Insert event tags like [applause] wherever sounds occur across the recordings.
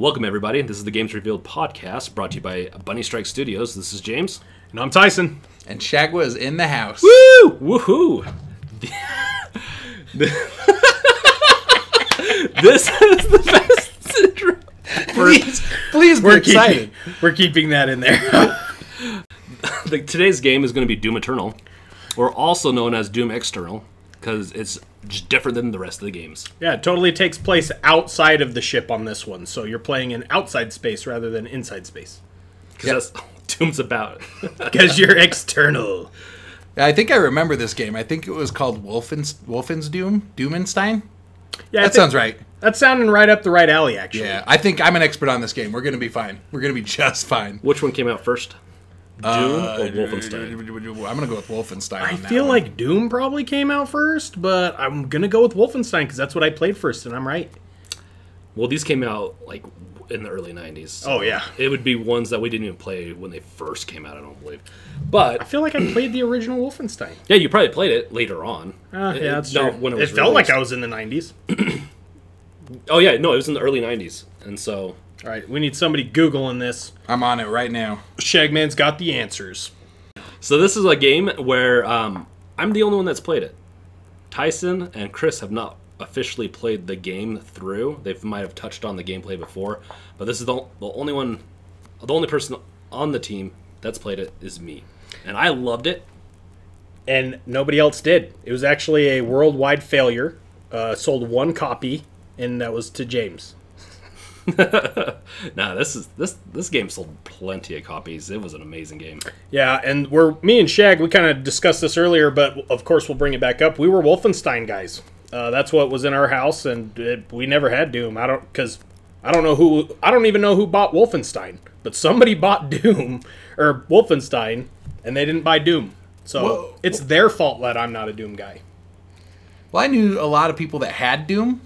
Welcome, everybody. This is the Games Revealed podcast brought to you by Bunny Strike Studios. This is James. And I'm Tyson. And Shagwa is in the house. Woo! Woohoo! [laughs] this is the best intro. Please, please We're excited. keeping, we're keeping that in there. [laughs] The- today's game is going to be Doom Eternal, or also known as Doom External, because it's just different than the rest of the games. yeah, it totally takes place outside of the ship on this one. So you're playing in outside space rather than inside space. [laughs] Because that's Doom's about. [laughs] Because you're external. I think I remember this game. I think it was called Wolfen's, Wolfen's Doom? Doomenstein? Yeah, That sounds right. That's sounding right up the right alley, actually. Yeah, I think I'm an expert on this game. We're going to be fine. We're going to be [laughs] just fine. Which one came out first? Doom Uh, or Wolfenstein? I'm going to go with Wolfenstein. I on that feel one. like Doom probably came out first, but I'm gonna go with Wolfenstein because that's what I played first, and I'm right. Well, these came out like in the early '90s. Oh yeah, It would be ones that we didn't even play when they first came out. I don't believe, but I feel like I played the original Wolfenstein. yeah, you probably played it later on. Uh, It- yeah, that's no, true. when it it was felt like. I was in the '90s. [clears throat] Oh yeah, no, it was in the early '90s, and so All right, we need somebody googling this. I'm on it right now. Shagman's got the answers. so this is a game where um, I'm the only one that's played it. Tyson and Chris have not officially played the game through. They might have touched on the gameplay before, but this is the, the only one, the only person on the team that's played it is me, and I loved it. and nobody else did. It was actually a worldwide failure. Uh, sold one copy, and that was to James. [laughs] Nah, this is this this game sold plenty of copies. It was an amazing game. Yeah, and we're me and Shag. We kind of discussed this earlier, but of course we'll bring it back up. We were Wolfenstein guys. Uh, that's what was in our house, and it, we never had Doom. I don't because I don't know who. I don't even know who bought Wolfenstein, but somebody [laughs] bought Doom or Wolfenstein, and they didn't buy Doom. So Whoa. it's their fault that I'm not a Doom guy. Well, I knew a lot of people that had Doom,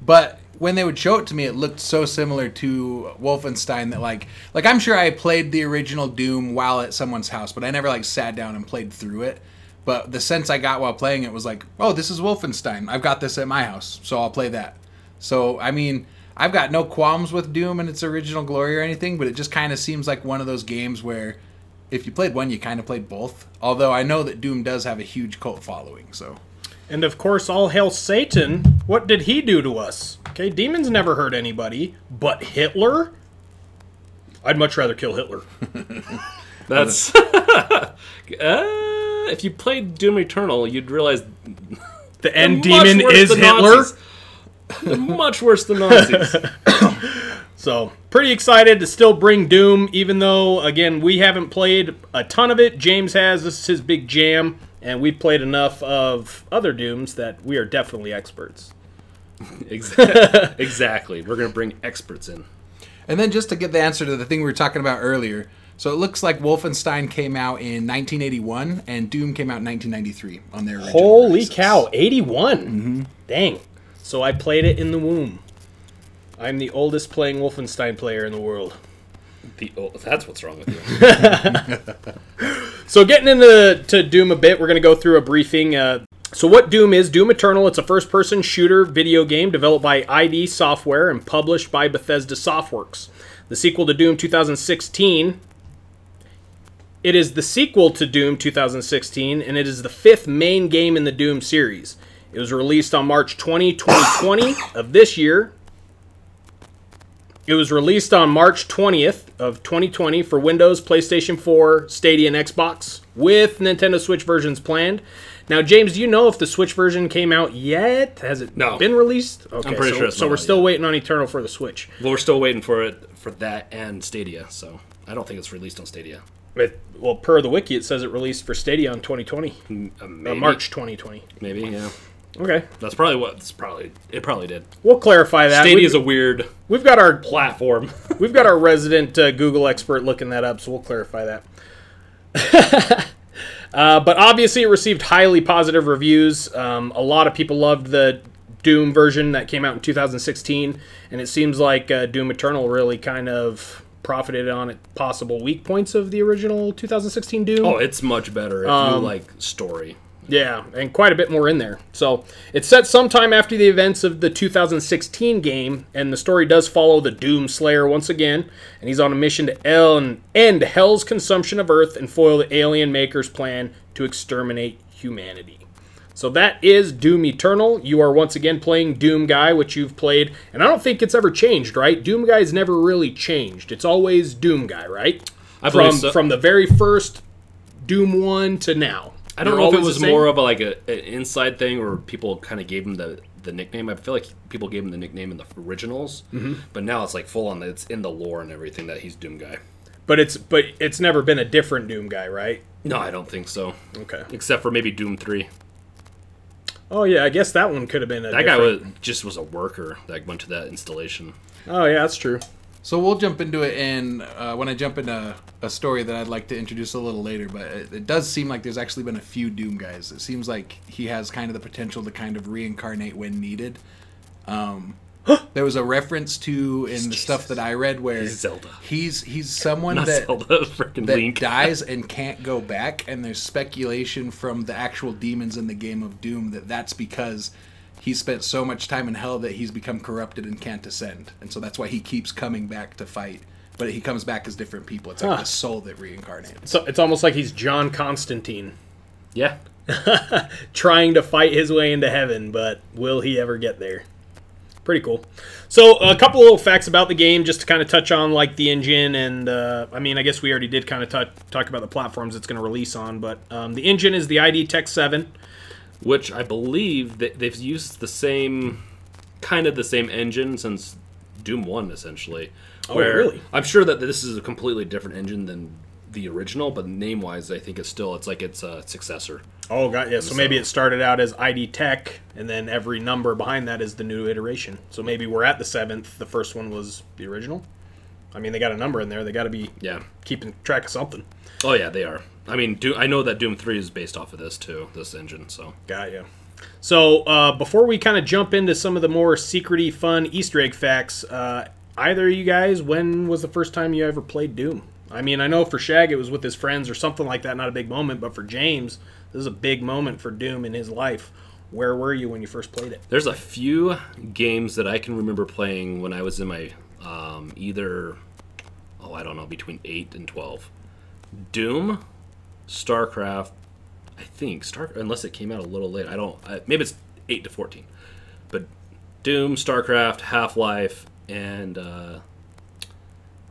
but when they would show it to me, it looked so similar to Wolfenstein that like like I'm sure I played the original Doom while at someone's house, but I never like sat down and played through it. But the sense I got while playing it was like, oh, this is Wolfenstein. I've got this at my house, so I'll play that. So I mean, I've got no qualms with Doom and its original glory or anything, but it just kind of seems like one of those games where if you played one, you kind of played both. Although I know that Doom does have a huge cult following, so. And of course, all hail Satan. What did he do to us? Okay, demons never hurt anybody, but Hitler? I'd much rather kill Hitler. [laughs] That's [laughs] uh, if you played Doom Eternal, you'd realize The end demon is Hitler. Much worse than Nazis. [laughs] So, pretty excited to still bring Doom, even though, again, we haven't played a ton of it. James has. This is his big jam, and we've played enough of other Dooms that we are definitely experts. [laughs] Exa- [laughs] exactly. We're gonna bring experts in. And then just to get the answer to the thing we were talking about earlier, so it looks like Wolfenstein came out in 1981 and Doom came out in 1993 on their original Holy releases. cow, 81. Dang. So, I played it in the womb. I'm the oldest playing Wolfenstein player in the world. The, oh, that's what's wrong with you. [laughs] So getting into to Doom a bit, we're going to go through a briefing. Uh, so what Doom is? Doom Eternal. It's a first-person shooter video game developed by ID Software and published by Bethesda Softworks. The sequel to Doom 2016. It is the sequel to Doom 2016, and it is the fifth main game in the Doom series. It was released on March 20, 2020 of this year. It was released on March 20th of 2020 for Windows, PlayStation 4, Stadia, and Xbox, with Nintendo Switch versions planned. Now, James, do you know if the Switch version came out yet? Has it No. been released? Okay, pretty so, sure it's so we're still yet. waiting on Eternal for the Switch. well, we're still waiting for it for that and Stadia. So I don't think it's released on Stadia. It, well, per the wiki, it says it released for Stadia in 2020, Uh, uh, March 2020. Maybe. Yeah. Okay, That's probably what. It's probably. It probably did. we'll clarify that. Stadia is a weird we've got our platform. [laughs] We've got our resident uh, Google expert looking that up, so we'll clarify that. [laughs] uh, but obviously, it received highly positive reviews. Um, a lot of people loved the Doom version that came out in 2016, and it seems like uh, Doom Eternal really kind of profited on it possible weak points of the original 2016 Doom. oh, it's much better if you Um, like story. Yeah, and quite a bit more in there. So it's set sometime after the events of the 2016 game, and the story does follow the Doom Slayer once again, and he's on a mission to el- end Hell's consumption of Earth and foil the alien maker's plan to exterminate humanity. So that is Doom Eternal. You are once again playing Doom Guy, which you've played, and I don't think it's ever changed, right? Doom Guy's never really changed. It's always Doom Guy, right? I from so. from the very first Doom one to now. I don't know if it was more of a, like a, an inside thing or people kind of gave him the, the nickname. I feel like people gave him the nickname in the originals, Mm-hmm. but now it's like full on. It's in the lore and everything that he's Doom Guy. But it's but it's never been a different Doom guy, right? No, I don't think so. Okay. Except for maybe Doom Three. Oh yeah, I guess that one could have been a That guy was just was a worker that went to that installation. Oh yeah, that's true. So we'll jump into it, and uh, when I jump into a story that I'd like to introduce a little later, but it, it does seem like there's actually been a few Doom guys. It seems like he has kind of the potential to kind of reincarnate when needed. Um, [gasps] there was a reference to in the stuff that I read where He's Zelda. he's he's someone Not that Zelda, [laughs] that Link. dies and [laughs] can't go back, and there's speculation from the actual demons in the game of Doom that that's because he spent so much time in hell that he's become corrupted and can't ascend, and so that's why he keeps coming back to fight. But he comes back as different people. It's like Huh. the soul that reincarnates. So it's almost like he's John Constantine Yeah, [laughs] trying to fight his way into heaven, but will he ever get there? Pretty cool. So a couple of little facts about the game, just to kind of touch on like the engine, and uh, I mean, I guess we already did kind of t- talk about the platforms it's going to release on, but um, the engine is the ID Tech Seven. Which I believe that they've used the same, kind of the same engine since Doom One, essentially. Oh, really? I'm sure that this is a completely different engine than the original, but name-wise, I think it's still it's like it's a successor. Oh, god, yeah. So maybe it started out as ID Tech, and then every number behind that is the new iteration. So maybe we're at the seventh. The first one was the original. I mean, they got a number in there. They got to be Yeah. keeping track of something. Oh yeah, they are. I mean, Do- I know that Doom Three is based off of this too, this engine. So Got you. So uh, before we kind of jump into some of the more secrety, fun Easter egg facts, uh, either of you guys, when was the first time you ever played Doom? I mean, I know for Shag it was with his friends or something like that, not a big moment, but for James, this is a big moment for Doom in his life. Where were you when you first played it? there's a few games that I can remember playing when I was in my um, either oh I don't know between eight and twelve. Doom, StarCraft, I think Star unless it came out a little late. I don't. I, maybe it's eight to fourteen, but Doom, StarCraft, Half Life, and uh,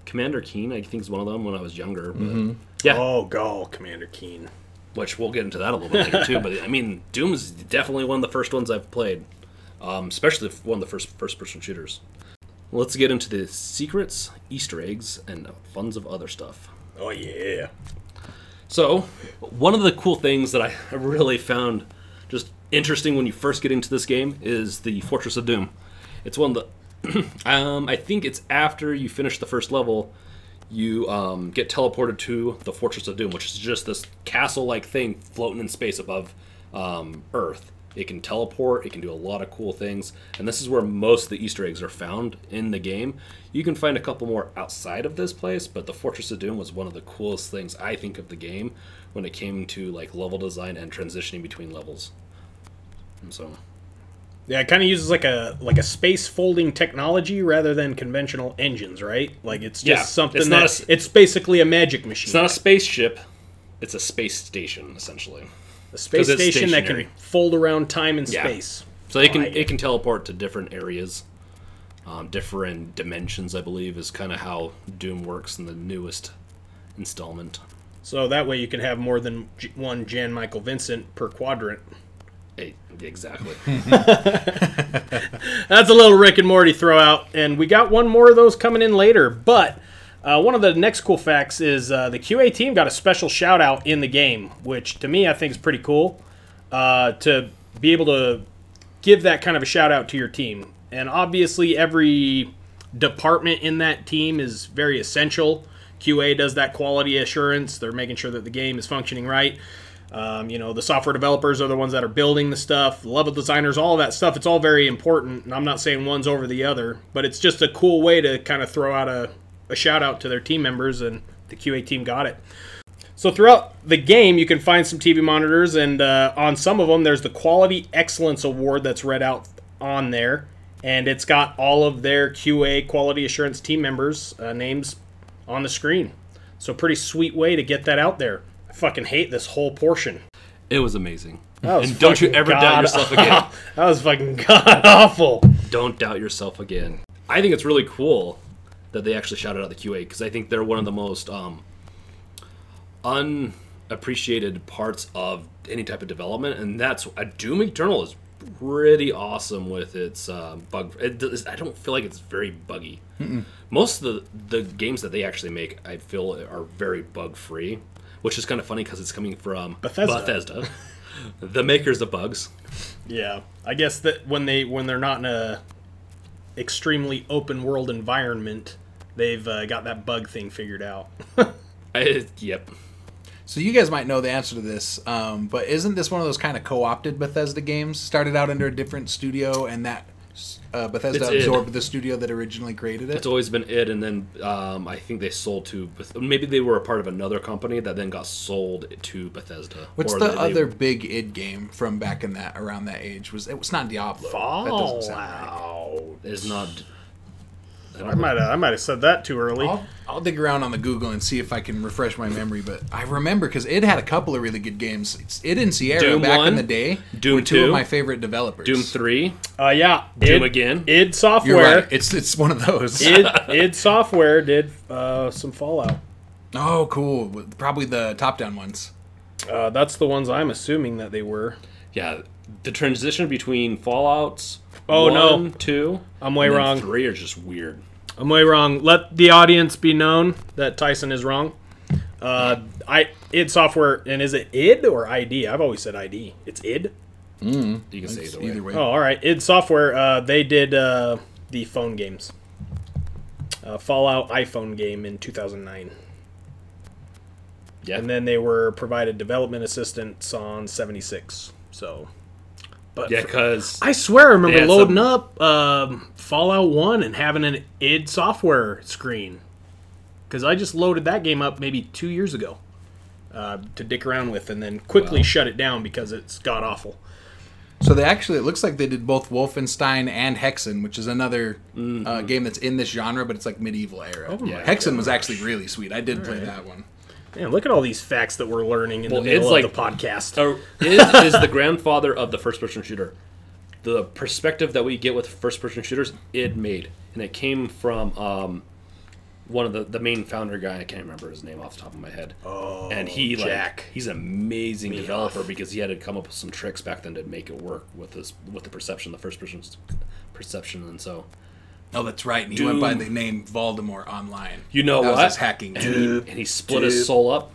Commander Keen. I think is one of them when I was younger. But yeah, Oh, go, Commander Keen. which we'll get into that a little bit later too. But I mean, Doom's definitely one of the first ones I've played, um, especially one of the first first-person shooters. Let's get into the secrets, Easter eggs, and funds of other stuff. Oh, yeah. So, one of the cool things that I [laughs] really found just interesting when you first get into this game is the Fortress of Doom. It's one of the, [clears throat] um, I think it's after you finish the first level, you um, get teleported to the Fortress of Doom, which is just this castle-like thing floating in space above um, Earth. It can teleport. It can do a lot of cool things, and this is where most of the Easter eggs are found in the game. You can find a couple more outside of this place, but the Fortress of Doom was one of the coolest things I think of the game when it came to like level design and transitioning between levels. And so, Yeah, it kind of uses like a like a space folding technology rather than conventional engines, right? Like it's just Yeah, something it's that a it's basically a magic machine. it's not a spaceship; it's a space station essentially. A space it's station that can fold around time and Yeah. space. So it Oh, can I get it can teleport to different areas, um, different dimensions. I believe is kind of how Doom works in the newest installment. So that way you can have more than one Jan Michael Vincent per quadrant. Eh, exactly. [laughs] [laughs] That's a little Rick and Morty throw out, and we got one more of those coming in later. But uh, one of the next cool facts is uh, the QA team got a special shout out in the game, which to me I think is pretty cool. Uh, to be able to give that kind of a shout out to your team, and obviously every department in that team is very essential. QA does that quality assurance; they're making sure that the game is functioning right. Um, you know, the software developers are the ones that are building the stuff, level designers, all that stuff. It's all very important. And I'm not saying one's over the other, but it's just a cool way to kind of throw out a, a shout out to their team members, and the QA team got it. So throughout the game, you can find some TV monitors, and uh, on some of them, there's the Quality Excellence Award that's read out on there, and it's got all of their QA quality assurance team members' uh, names on the screen. So pretty sweet way to get that out there. I fucking hate this whole portion. It was amazing. Was and don't you ever doubt yourself again. [laughs] that was fucking god awful. don't doubt yourself again. I think it's really cool that they actually shouted out the QA because I think they're one of the most um, unappreciated parts of any type of development, and that's a Doom Eternal is pretty awesome with its um, bug. It does, I don't feel like it's very buggy. Most of the the games that they actually make, I feel, are very bug free, which is kind of funny because it's coming from Bethesda. Bethesda [laughs] the makers of bugs. Yeah, I guess that when they when they're not in a extremely open world environment, they've uh, got that bug thing figured out. [laughs] I, yep. So you guys might know the answer to this, um, but isn't this one of those kind of co-opted Bethesda games? Started out under a different studio, and that uh, Bethesda It's id. absorbed the studio that originally created it. It's always been it, and then um, I think they sold to Beth- maybe they were a part of another company that then got sold to Bethesda. What's the they- they- other big id game from back in that around that age? Was it was not Diablo? That doesn't sound right. Fallout. Is not. I might have I might have said that too early. I'll, I'll dig around on the Google and see if I can refresh my memory. But I remember because it had a couple of really good games. It's, it and Sierra Doom back 1, in the day Doom were two of my favorite developers. Doom three, Uh, yeah, Doom id, again. id You're Software. right. It's it's one of those. id, [laughs] id Software did uh, some Fallout. oh, cool. Probably the top-down ones. Uh, that's the ones I'm assuming that they were. Yeah, the transition between Fallout's. Oh, no. one, two. I'm way and then wrong. Three are just weird. I'm way wrong. Let the audience be known that Tyson is wrong. Uh, I id Software and is it id or ID? I've always said ID. It's id. You can say either way. Either way. Oh, all right. id Software. Uh, they did uh, the phone games. Uh, Fallout iPhone game in 2009, Yeah. and then they were provided development assistance on 76. So, but yeah, because I swear I remember loading some- up um, Fallout 1 and having an id Software screen. Because I just loaded that game up maybe two years ago uh, to dick around with and then quickly Wow. shut it down because it's god awful. So they actually, it looks like they did both Wolfenstein and Hexen, which is another Mm-hmm. uh, game that's in this genre, but it's like medieval era. Oh my Hexen was actually really sweet. I did play that one. Man, look at all these facts that we're learning in Well, the middle of like- the podcast. Uh, is, is the [laughs] grandfather of the first person shooter. The perspective that we get with first person shooters, it made. And it came from um, one of the, the main founder guy, I can't remember his name off the top of my head. Oh, and he like he's an amazing developer because he had to come up with some tricks back then to make it work with this with the perception, the first person perception and so Oh, that's right. And he went by the name Voldemort online. you know that what? was his hacking and, he, and he split Dude. his soul up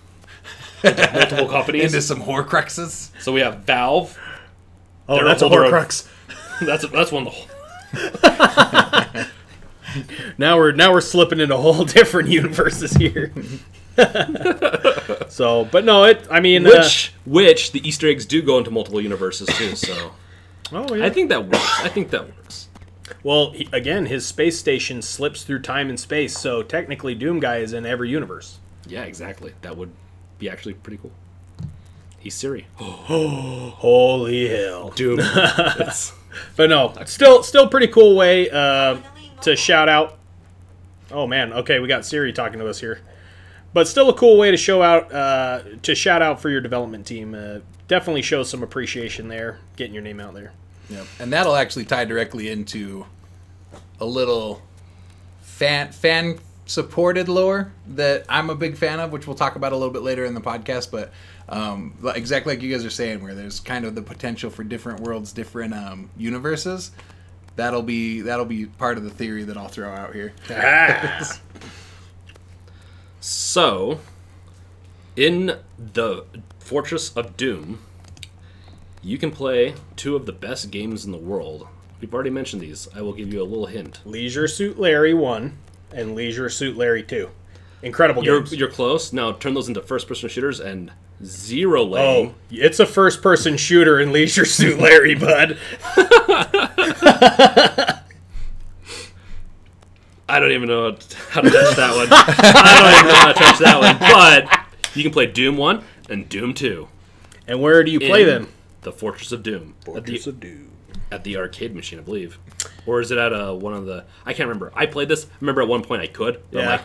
into multiple companies. [laughs] into some Horcruxes. so we have Valve. oh, they're that's a a holder of- Horcrux. [laughs] That's that's one of the [laughs] Now we're now we're slipping into whole different universes here. so, but no, it. I mean, uh, Which which the Easter eggs do go into multiple universes too. So oh yeah. I think that works. I think that works. Well, he, again, his space station slips through time and space, so technically Doom Guy is in every universe. Yeah, exactly. That would be actually pretty cool. He's Siri. [gasps] Holy hell! Doom. [laughs] But no, still, still pretty cool way uh, to shout out. Oh man, okay, we got Siri talking to us here, but still a cool way to show out uh, to shout out for your development team. Uh, definitely shows some appreciation there, getting your name out there. Yep. And that'll actually tie directly into a little fan fan supported lore that I'm a big fan of, which we'll talk about a little bit later in the podcast. But um, exactly like you guys are saying, where there's kind of the potential for different worlds, different um, universes. That'll be that'll be part of the theory that I'll throw out here. [laughs] So, in the Fortress of Doom, you can play two of the best games in the world. We've already mentioned these. I will give you a little hint. Leisure Suit Larry one and Leisure Suit Larry two. Incredible You're games. you're close. Now turn those into first-person shooters and zero Oh, lane. it's a first person shooter in Leisure Suit Larry, [laughs] bud. [laughs] I don't even know how to touch that one. I don't even know how to touch that one. But You can play Doom One and Doom Two. And where do you play in them? The Fortress of Doom at the, of Doom. At the arcade machine, I believe, or is it at uh, one of the? I can't remember. I played this. I remember at one point I could. But I'm Yeah. like,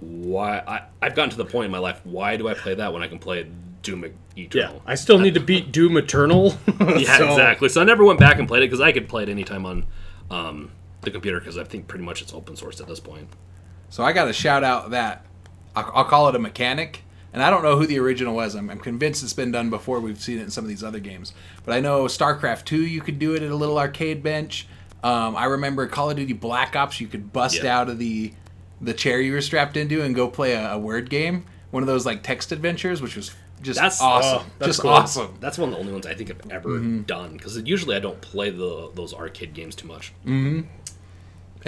why? I, I've gotten to the point in my life. Why do I play that when I can play Doom Eternal? Yeah, Eternal? I still need to beat Doom Eternal. [laughs] Yeah, So- exactly. So I never went back and played it because I could play it anytime on um, the computer because I think pretty much it's open source at this point. So I got to shout out that I'll, I'll call it a mechanic, and I don't know who the original was. I'm, I'm convinced it's been done before. We've seen it in some of these other games, but I know StarCraft Two you could do it at a little arcade bench. Um, I remember Call of Duty Black Ops. You could bust Yeah. out of the the chair you were strapped into and go play a, a word game, one of those like text adventures, which was just That's- awesome. oh, that's just cool. awesome. That's one of the only ones I think I've ever Mm-hmm. done because usually I don't play the those arcade games too much.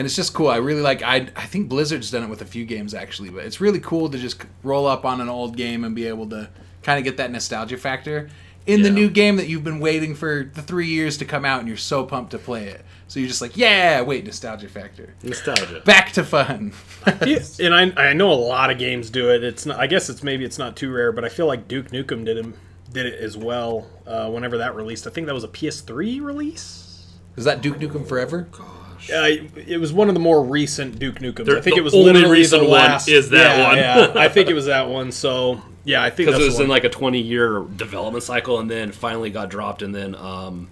And it's just cool. I really like. I I think Blizzard's done it with a few games actually, but it's really cool to just roll up on an old game and be able to kind of get that nostalgia factor in the new game that you've been waiting for the three years to come out, and you're so pumped to play it. So you're just like, yeah, wait, nostalgia factor, Nostalgia. back to fun. [laughs] Yeah, [laughs] and I, I know a lot of games do it. It's not, I guess it's maybe it's not too rare, but I feel like Duke Nukem did him did it as well. Uh, whenever that released, I think that was a PS3 release. Is that Duke Nukem Forever? Uh, it was one of the more recent Duke Nukems. They're- I think the it was only literally recent the one is that yeah, one. yeah, I think it was that one. So yeah, I think Because it was the in like a 20 year development cycle and then finally got dropped and then um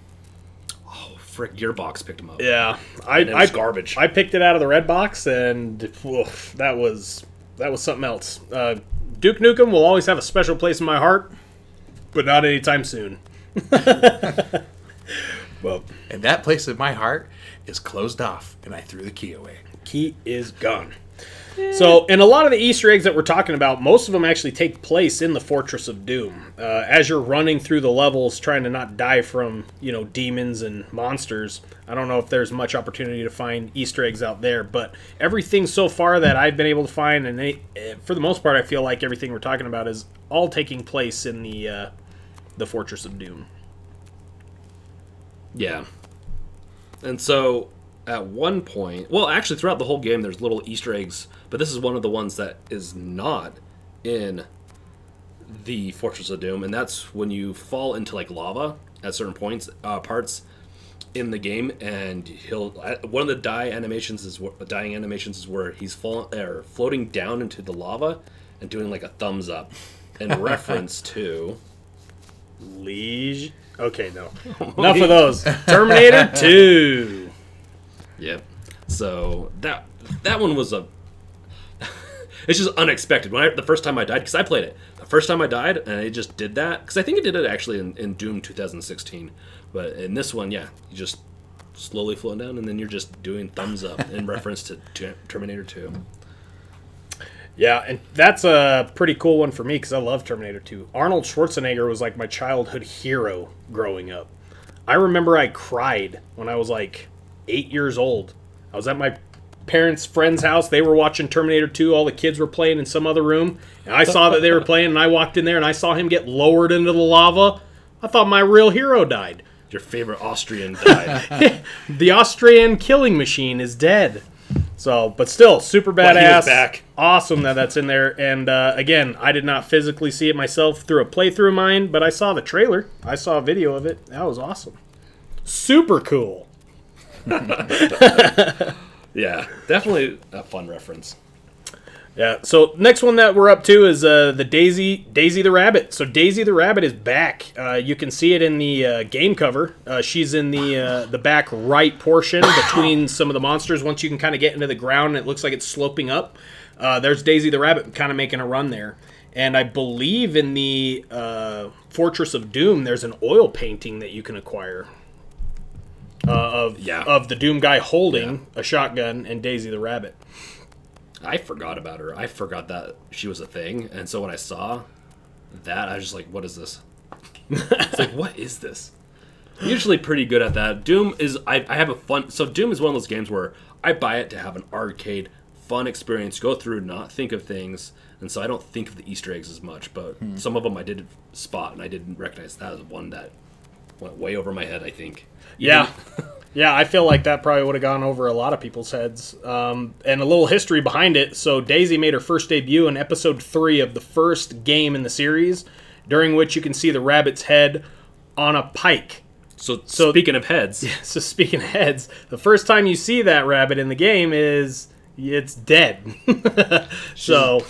oh frick Gearbox picked them up. yeah, I it I garbage. I picked it out of the red box, and oof, that was that was something else. Uh, Duke Nukem will always have a special place in my heart, but not anytime soon. [laughs] well, And that place in my heart is closed off, and I threw the key away. key is gone. So, and a lot of the Easter eggs that we're talking about, most of them actually take place in the Fortress of Doom. Uh, as you're running through the levels, trying to not die from, you know, demons and monsters. I don't know if there's much opportunity to find Easter eggs out there, but everything so far that I've been able to find, and they, eh, for the most part, I feel like everything we're talking about is all taking place in the uh, the Fortress of Doom. Yeah. And so at one point, well, actually throughout the whole game, there's little Easter eggs, but this is one of the ones that is not in the Fortress of Doom, and that's when you fall into like lava at certain points, uh, parts in the game, and he'll one of the die animations is dying animations is where he's falling or floating down into the lava and doing like a thumbs up in [laughs] reference to Liege. Okay, no. Enough of those. [laughs] Terminator 2. Yep. So that that one was a. [laughs] it's just unexpected. When I the first time I died, because I played it the first time I died, and it just did that because I think it did it actually in, in Doom 2016, but in this one, yeah, you just slowly floating down, and then you're just doing thumbs up in reference to, to Terminator 2. Yeah, and that's a pretty cool one for me because I love Terminator 2. Arnold Schwarzenegger was like my childhood hero growing up. I remember I cried when I was like eight years old. I was at my parents' friend's house. They were watching Terminator 2. All the kids were playing in some other room. And I saw that they were playing, and I walked in there and I saw him get lowered into the lava. I thought my real hero died. Your favorite Austrian died. [laughs] The Austrian killing machine is dead. So, but still, super badass. back. Awesome that that's in there. And uh, again, I did not physically see it myself through a playthrough of mine, but I saw the trailer. I saw a video of it. That was awesome. Super cool. [laughs] yeah, definitely a fun reference. Yeah. So next one that we're up to is uh, the Daisy Daisy the Rabbit. So Daisy the Rabbit is back. Uh, you can see it in the uh, game cover. Uh, she's in the uh, the back right portion between some of the monsters. Once you can kind of get into the ground, it looks like it's sloping up. Uh, there's Daisy the Rabbit kind of making a run there. And I believe in the uh, Fortress of Doom, there's an oil painting that you can acquire uh, of Yeah. of the Doom guy holding a shotgun and Daisy the Rabbit. I forgot about her. I forgot that she was a thing, and so when I saw that, I was just like, "What is this?" it's like, "What is this?" Usually pretty good at that. Doom is I, I have a fun. So Doom is one of those games where I buy it to have an arcade fun experience, go through, not think of things, and so I don't think of the Easter eggs as much. But hmm. some of them I did spot, and I didn't recognize that as one that went way over my head. I think. Yeah. Yeah, I feel like that probably would have gone over a lot of people's heads. Um, and a little history behind it. So Daisy made her first debut in episode three of the first game in the series, during which you can see the rabbit's head on a pike. So, So- speaking of heads, yeah, [laughs] So speaking of heads, the first time you see that rabbit in the game is it's dead. [laughs] so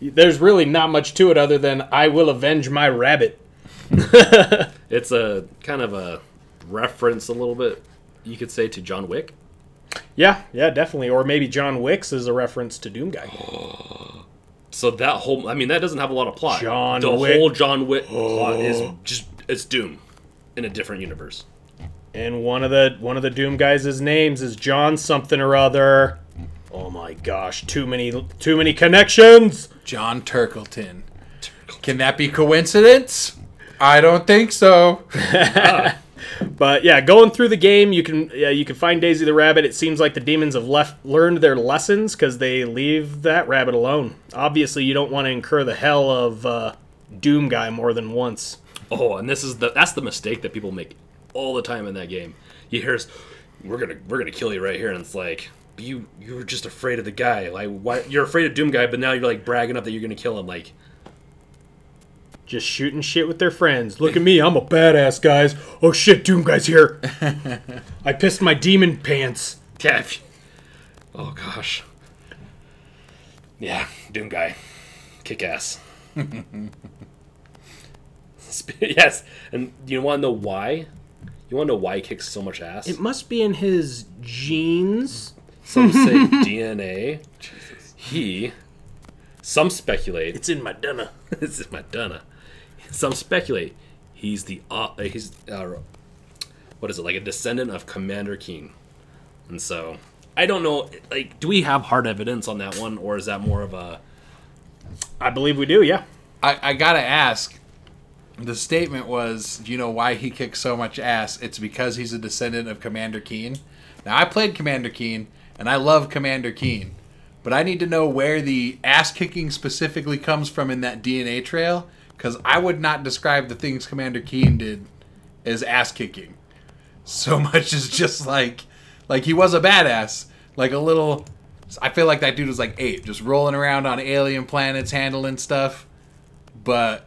there's really not much to it other than I will avenge my rabbit. [laughs] it's a kind of a reference a little bit, you could say, to John Wick. Yeah, yeah, definitely. Or maybe John Wicks is a reference to Doom Guy. [gasps] So that whole, I mean, that doesn't have a lot of plot. John the Wick. whole John Wick [gasps] plot is just it's Doom in a different universe. And one of the one of the Doom guys' names is John something or other. Oh my gosh, too many too many connections. John Turkleton. Can that be coincidence? I don't think so. [laughs] Ah. But yeah, going through the game, you can yeah, you can find Daisy the rabbit. It seems like the demons have left learned their lessons because they leave that rabbit alone. Obviously, you don't want to incur the hell of uh, Doom guy more than once. Oh, and this is the that's the mistake that people make all the time in that game. You hear, us, "We're gonna we're gonna kill you right here," and it's like you you were just afraid of the guy. Like why you're afraid of Doom guy, but now you're like bragging up that you're gonna kill him. Like Just shooting shit with their friends. Look at me, I'm a badass, guys. Oh shit, Doom guy's here. [laughs] I pissed my demon pants. Oh gosh. Yeah, Doom guy, kick ass. [laughs] Yes, and you want to know why? You want to know why he kicks so much ass? It must be in his genes. Some say [laughs] DNA. Jesus. He. Some speculate. It's in my dinner. this is Madonna. Some speculate he's the uh, he's uh, what is it like a descendant of Commander Keen, and so I don't know. Like, do we have hard evidence on that one, or is that more of a I believe we do, yeah. I, I gotta ask. The statement was, do you know why he kicks so much ass? It's because he's a descendant of Commander Keen. Now I played Commander Keen, and I love Commander Keen, but I need to know where the ass kicking specifically comes from in that DNA trail, because I would not describe the things Commander Keen did as ass kicking. So [laughs] much as just like, like he was a badass, like a little. I feel like that dude was like eight, just rolling around on alien planets, handling stuff but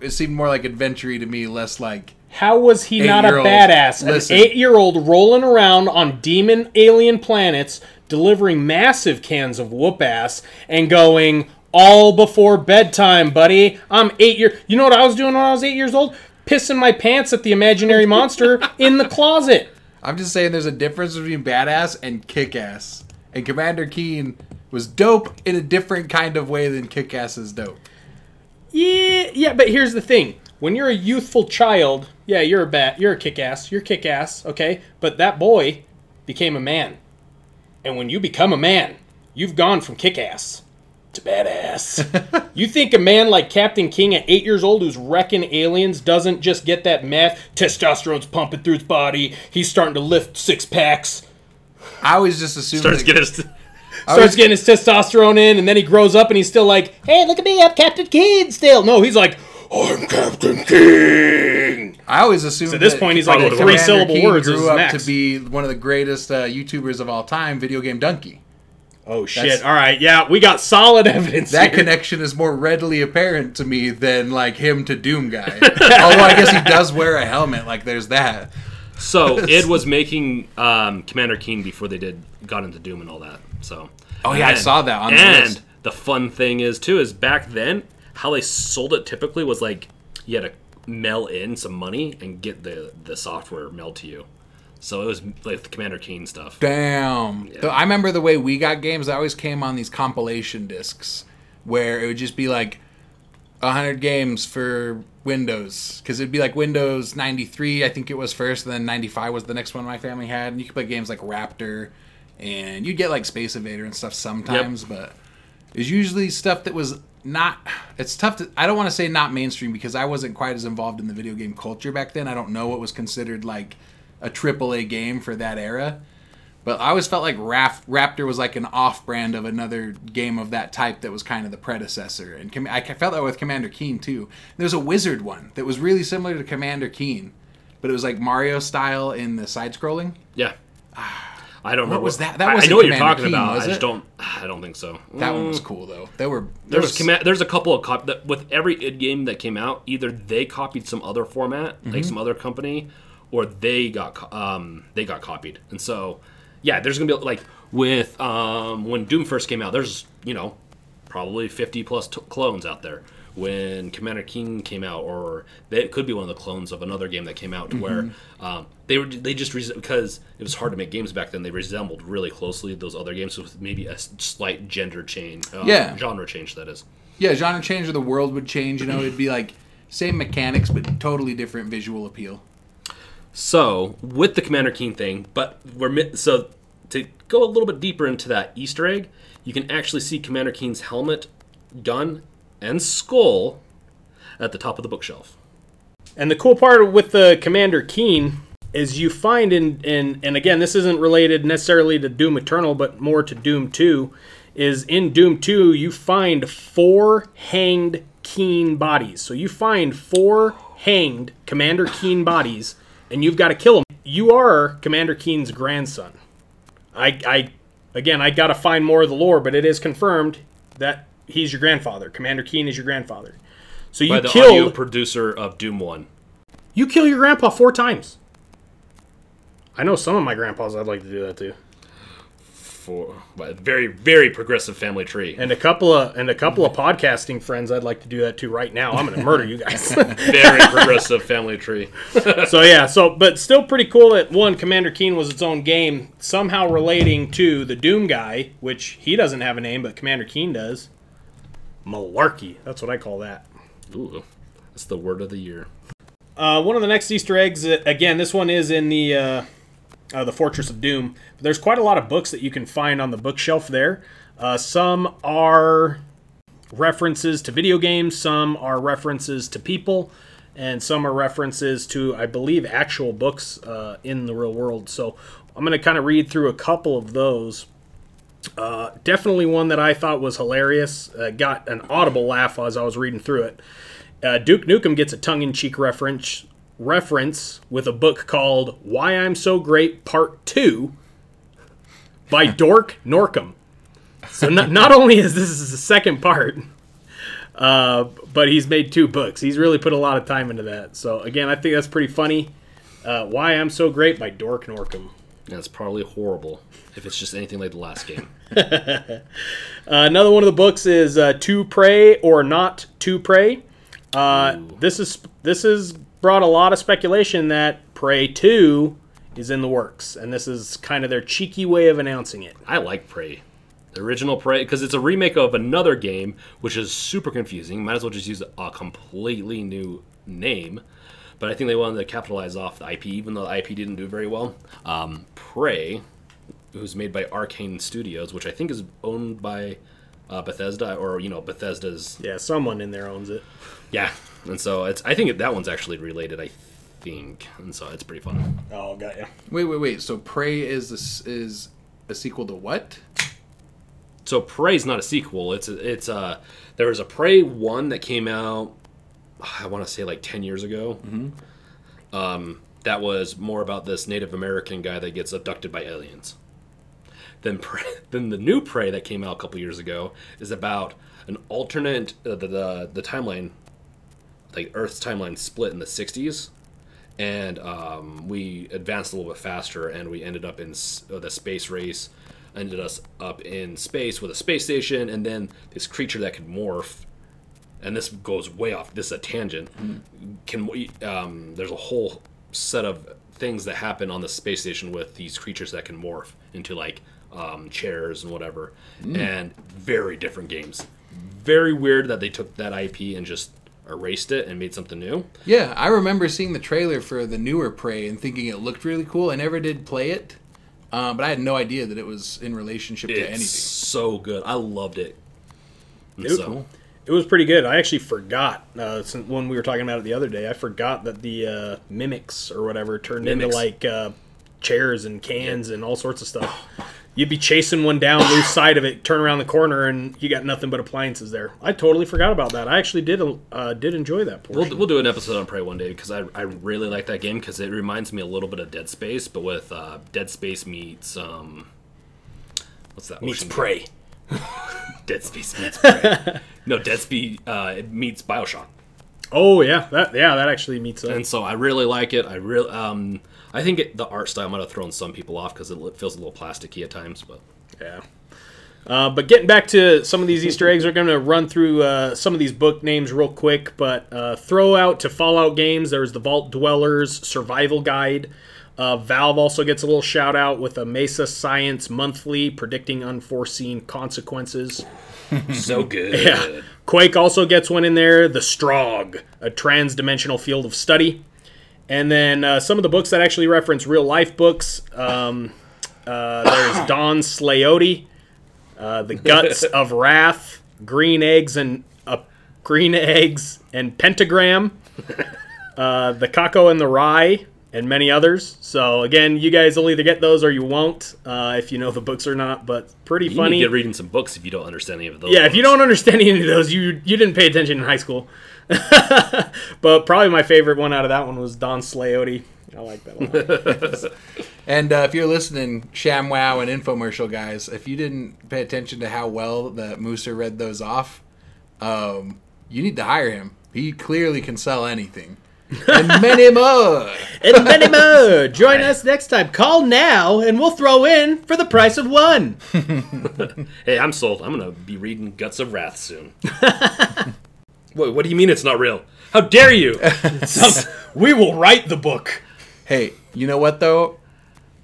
it seemed more like adventure to me, less like How was he not a badass? Listen. An eight year old rolling around on demon alien planets, delivering massive cans of whoop ass, and going, all before bedtime, buddy. I'm eight year. You know what I was doing when I was eight years old? Pissing my pants at the imaginary [laughs] monster in the closet. I'm just saying there's a difference between badass and kick ass. And Commander Keen was dope in a different kind of way than kick ass is dope. Yeah, yeah, but here's the thing. When you're a youthful child, yeah, you're a bat, you're a kick-ass, you're kick-ass, okay? But that boy became a man. And when you become a man, you've gone from kick-ass to badass. [laughs] you think a man like Captain King at 8 years old who's wrecking aliens doesn't just get that meth testosterone's pumping through his body, he's starting to lift six packs, I always just assumed starts that, getting his I starts always- getting his testosterone in, and then he grows up and he's still like, "Hey, look at me, I'm Captain King." Still, no, he's like, "I'm Captain King." I always assumed At this that point, he's like Probably three syllable Keen words is grew up max. to be one of the greatest uh, YouTubers of all time, Video Game Dunkey. Oh shit! That's- All right, yeah, we got solid [laughs] evidence. That here. connection is more readily apparent to me than like him to Doom Guy. [laughs] Although I guess he does wear a helmet. Like there's that. So [laughs] it was making um, Commander Keen before they did got into Doom and all that. So Oh, yeah, I saw that on the and list. the fun thing is too is back then how they sold it typically was like you had to mail in some money and get the the software mailed to you. So it was like the Commander Keen stuff. Damn. Though I remember the way we got games. I always came on these compilation discs where it would just be like hundred games for Windows because it'd be like Windows ninety three. I think it was first, and then ninety five was the next one my family had. And you could play games like Raptor, and you'd get like Space Invader and stuff sometimes, but it was usually stuff that was not. It's tough to. I don't want to say not mainstream because I wasn't quite as involved in the video game culture back then. I don't know what was considered like a triple A game for that era. But I always felt like Raf- Raptor was like an off-brand of another game of that type that was kind of the predecessor, and Com- I felt that with Commander Keen too. There's a Wizard one that was really similar to Commander Keen, but it was like Mario style in the side scrolling. Yeah. I don't know. What was that? That I, I know what you're talking Keen, about. was I just don't. I don't think so. That one was cool though. There were there There's was comma- there's a couple of cop- that with every id game that came out, either they copied some other format, Mm-hmm. like some other company, or they got um they got copied. And so, yeah, there's gonna be like with um when Doom first came out, there's you know probably 50 plus t- clones out there. When Commander Keen came out, or they, it could be one of the clones of another game that came out, to where um, they were they just res- because it was hard to make games back then. They resembled really closely those other games with maybe a slight gender change, uh, Yeah. genre change. That is. yeah genre change or the world would change. You know, it'd be like same mechanics but totally different visual appeal. So with the Commander Keen thing, but we're so to go a little bit deeper into that Easter egg, you can actually see Commander Keen's helmet, gun, and skull at the top of the bookshelf. And the cool part with the Commander Keen is you find in, in and again this isn't related necessarily to Doom Eternal but more to Doom 2 is in Doom 2 you find four hanged Keen bodies. So you find four hanged Commander Keen bodies and you've got to kill him. You are Commander Keen's grandson. I I again I got to find more of the lore but it is confirmed that he's your grandfather. Commander Keen is your grandfather. So you By the killed audio producer of Doom One. you kill your grandpa four times. I know some of my grandpas I'd like to do that too. For very very progressive family tree. And a couple of and a couple of podcasting friends I'd like to do that too right now. I'm gonna murder you guys. [laughs] Very progressive family tree. [laughs] so yeah, so but still pretty cool that one Commander Keen was its own game, somehow relating to the Doom guy, which he doesn't have a name, but Commander Keen does. Malarkey. That's what I call that. Ooh, that's the word of the year. Uh, one of the next Easter eggs, uh, again, this one is in the uh, uh, the Fortress of Doom. But There's quite a lot of books that you can find on the bookshelf there. Uh, some are references to video games, some are references to people, and some are references to, I believe, actual books uh, in the real world. So I'm going to kind of read through a couple of those. Uh, definitely one that I thought was hilarious. Uh, got an audible laugh as I was reading through it. Uh, Duke Nukem gets a tongue-in-cheek reference reference with a book called "Why I'm So Great" Part Two by [laughs] Dork Norcom. So not, not only is this the second part, uh, but he's made two books. He's really put a lot of time into that. So again, I think that's pretty funny. Uh, "Why I'm So Great" by Dork Norcom. That's probably horrible if it's just anything like the last game. [laughs] Uh, another one of the books is uh, "To Pray or Not to Pray." Uh, this is this has brought a lot of speculation that Prey Two is in the works, and this is kind of their cheeky way of announcing it. I like Prey. The original Prey, because it's a remake of another game, which is super confusing. Might as well just use a completely new name. But I think they wanted to capitalize off the IP, even though the IP didn't do very well. Um, Prey, who's made by Arkane Studios, which I think is owned by uh, Bethesda, or you know Bethesda's. Yeah, someone in there owns it. Yeah, and so it's. I think that one's actually related. I think, and so it's pretty fun. Oh, got you. Wait, wait, wait. So Prey is this is a sequel to what? so Prey's not a sequel. It's a, it's a there was a Prey one that came out. I want to say like ten years ago. Um, that was more about this Native American guy that gets abducted by aliens. Then Prey, [laughs] then the new Prey that came out a couple years ago is about an alternate uh, the, the the timeline, like Earth's timeline split in the '60s. And um, we advanced a little bit faster, and we ended up in s- uh, the space race ended us up in space with a space station and then this creature that could morph and this goes way off this is a tangent can um, there's a whole set of things that happen on the space station with these creatures that can morph into like um, chairs and whatever and very different games very weird that they took that ip and just erased it and made something new Yeah, I remember seeing the trailer for the newer Prey and thinking it looked really cool. I never did play it, um, but I had no idea that it was in relationship to anything. so good i loved it It was, so- it was pretty good. I actually forgot uh, since when we were talking about it the other day. I forgot that the uh, mimics or whatever turned into like uh, chairs and cans and all sorts of stuff. You'd be chasing one down, lose sight of it, turn around the corner, and you got nothing but appliances there. I totally forgot about that. I actually did uh, did enjoy that portion. We'll, we'll do an episode on Prey one day because I, I really like that game because it reminds me a little bit of Dead Space, but with uh, Dead Space meets um, what's that? Meets prey. [laughs] Dead Space meets Prey. [laughs] no, Dead Space uh, it meets Bioshock, Oh yeah, that yeah that actually meets up. and so I really like it. I really um, I think it, the art style might have thrown some people off because it feels a little plasticky at times, but Yeah. Uh, but getting back to some of these Easter eggs, we're going to run through uh, some of these book names real quick. But uh, throw out to Fallout games, there's the Vault Dwellers Survival Guide. Uh, Valve also gets a little shout out with a Mesa Science Monthly predicting unforeseen consequences. [laughs] so good. Yeah. Quake also gets one in there. The Strogg, a trans-dimensional field of study. And then uh, some of the books that actually reference real life books. Um, uh, there's [coughs] Don Slayote, uh, The Guts [laughs] of Wrath, Green Eggs and uh, Green Eggs and Pentagram, [laughs] uh, The Caco and the Rye, and many others. So again, you guys will either get those or you won't, uh, if you know the books or not. But pretty You funny. need to get reading some books if you don't understand any of those. Yeah, if you don't [laughs] understand any of those, you you didn't pay attention in high school. [laughs] but probably my favorite one out of that one was Don Slayote. I like that one. [laughs] And uh, if you're listening, ShamWow and infomercial guys, if you didn't pay attention to how well the Mooser read those off, um, you need to hire him. He clearly can sell anything. And [laughs] many more. and many more. Join us next time. Call now, and we'll throw in for the price of one. Hey, I'm sold. I'm gonna be reading Guts of Wrath soon. What, what do you mean it's not real? How dare you? [laughs] we will write the book. Hey, you know what though?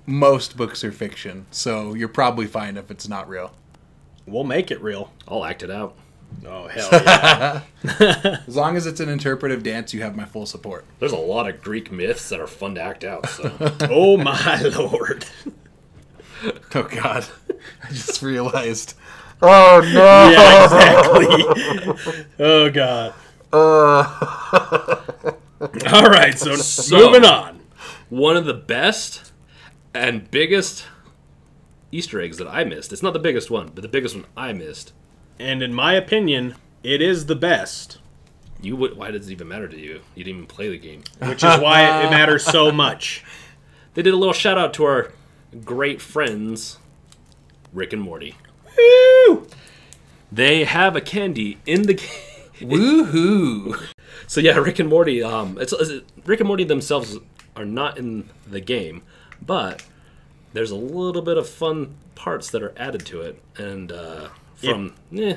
Most books are fiction, so you're probably fine if it's not real. We'll make it real. I'll act it out. Oh hell yeah! [laughs] [laughs] As long as it's an interpretive dance, you have my full support. There's a lot of Greek myths that are fun to act out. So oh my lord! Oh God, I just realized. Oh no! [laughs] Yeah, exactly. oh god. Uh. [laughs] All right, so, So- moving on. one of the best and biggest Easter eggs that I missed. It's not the biggest one, but the biggest one I missed. And in my opinion, it is the best. You would. Why does it even matter to you? You didn't even play the game. which is why it [laughs] matters so much. They did a little shout out to our great friends, Rick and Morty. Woo! They have a candy in the game. [laughs] Woohoo! So yeah, Rick and Morty. Um, it's, it's Rick and Morty themselves are not in the game, but there's a little bit of fun parts that are added to it, and uh, from eh,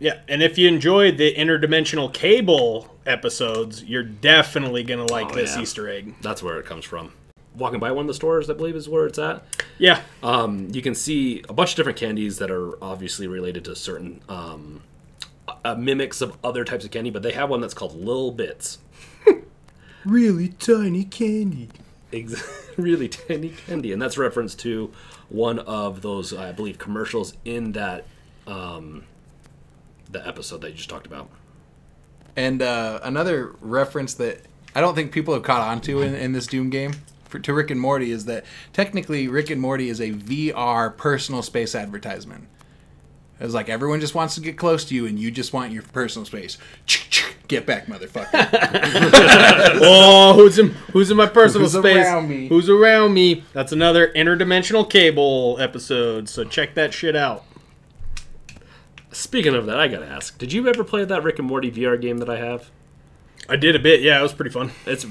Yeah, and if you enjoyed the interdimensional cable episodes, you're definitely gonna like Oh, this yeah. Easter egg. that's where it comes from. Walking by one of the stores, I believe, is where it's at. Yeah, Um, you can see a bunch of different candies that are obviously related to certain um, uh, mimics of other types of candy, but they have one that's called Lil Bits. [laughs] really tiny candy. Ex- [laughs] really tiny candy, and that's reference to one of those, I believe, commercials in that um, the episode that you just talked about. And uh, another reference that I don't think people have caught on to in, in this Doom game for, to Rick and Morty is that technically Rick and Morty is a VR personal space advertisement. It's like everyone just wants to get close to you, and you just want your personal space. Get back, motherfucker! [laughs] Oh, who's in who's in my personal Who's space? around me? Who's around me? That's another interdimensional cable episode. So check that shit out. Speaking of that, I gotta ask: Did you ever play that Rick and Morty VR game that I have? I did a bit. Yeah, it was pretty fun. It's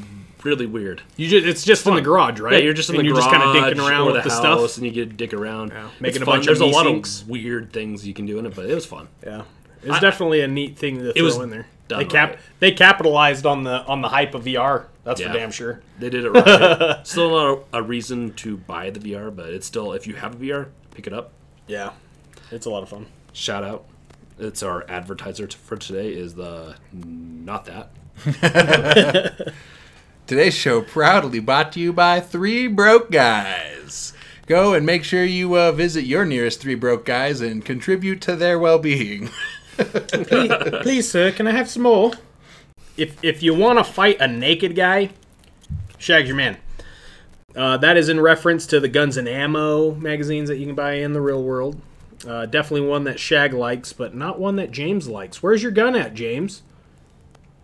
really weird. You just it's just in the garage, right? Yeah, you're just in and the you're garage just kind of dinking around with the, house, stuff. and you get to dick around. making It's a fun. bunch There's of a lot of weird things you can do in it, but it was fun. Yeah, it's definitely a neat thing to throw was in there. They cap right. they capitalized on the on the hype of VR. That's Yeah. for damn sure. They did it right. [laughs] still not a, a reason to buy the VR, but it's still if you have a VR, pick it up. Yeah, it's a lot of fun. Shout out. It's our advertiser t- for today is the not that. [laughs] Today's show proudly brought to you by Three Broke Guys. Go and make sure you uh, visit your nearest Three Broke Guys and contribute to their well-being. please, please, sir, can I have some more? If if you want to fight a naked guy, Shag's your man. Uh, that is in reference to the Guns and Ammo magazines that you can buy in the real world. Uh, definitely one that Shag likes, but not one that James likes. Where's your gun at, James?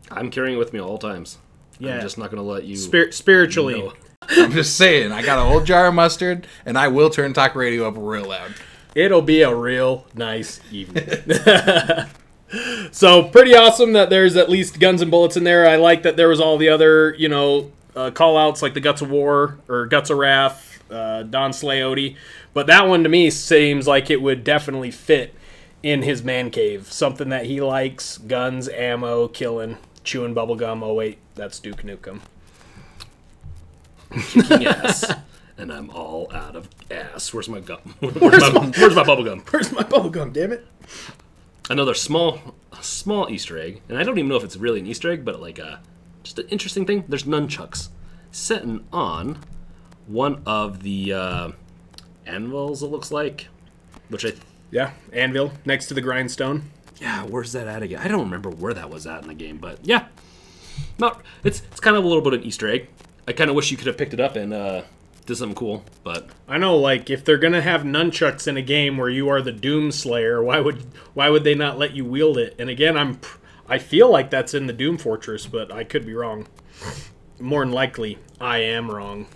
I'm carrying it with me all times. Yeah. I'm just not going to let you. Spir- spiritually. know. [laughs] I'm just saying, I got a whole jar of mustard, and I will turn talk radio up real loud. It'll be a real nice evening. [laughs] so pretty awesome that there's at least guns and bullets in there. I like that there was all the other, you know, uh, call outs like the Guts of War or Guts of Wrath, uh, Don Slayote. But that one to me seems like it would definitely fit in his man cave. Something that he likes guns, ammo, killing, chewing bubblegum. Oh, wait, that's Duke Nukem. kicking [laughs] ass. And I'm all out of ass. Where's my gum? [laughs] Where's my, where's my bubble gum? Where's my bubblegum, damn it? Another small, small Easter egg, and I don't even know if it's really an Easter egg, but like a just an interesting thing. There's nunchucks sitting on one of the uh, anvils. It looks like, which I Yeah, anvil next to the grindstone. Yeah. Where's that at again? I don't remember where that was at in the game, but yeah, not. It's it's kind of a little bit of an Easter egg. I kind of wish you could have picked it up and uh, did something cool, but I know, like if they're gonna have nunchucks in a game where you are the Doom Slayer, why would why would they not let you wield it? And again, I'm I feel like that's in the Doom Fortress, but I could be wrong. More than likely, I am wrong.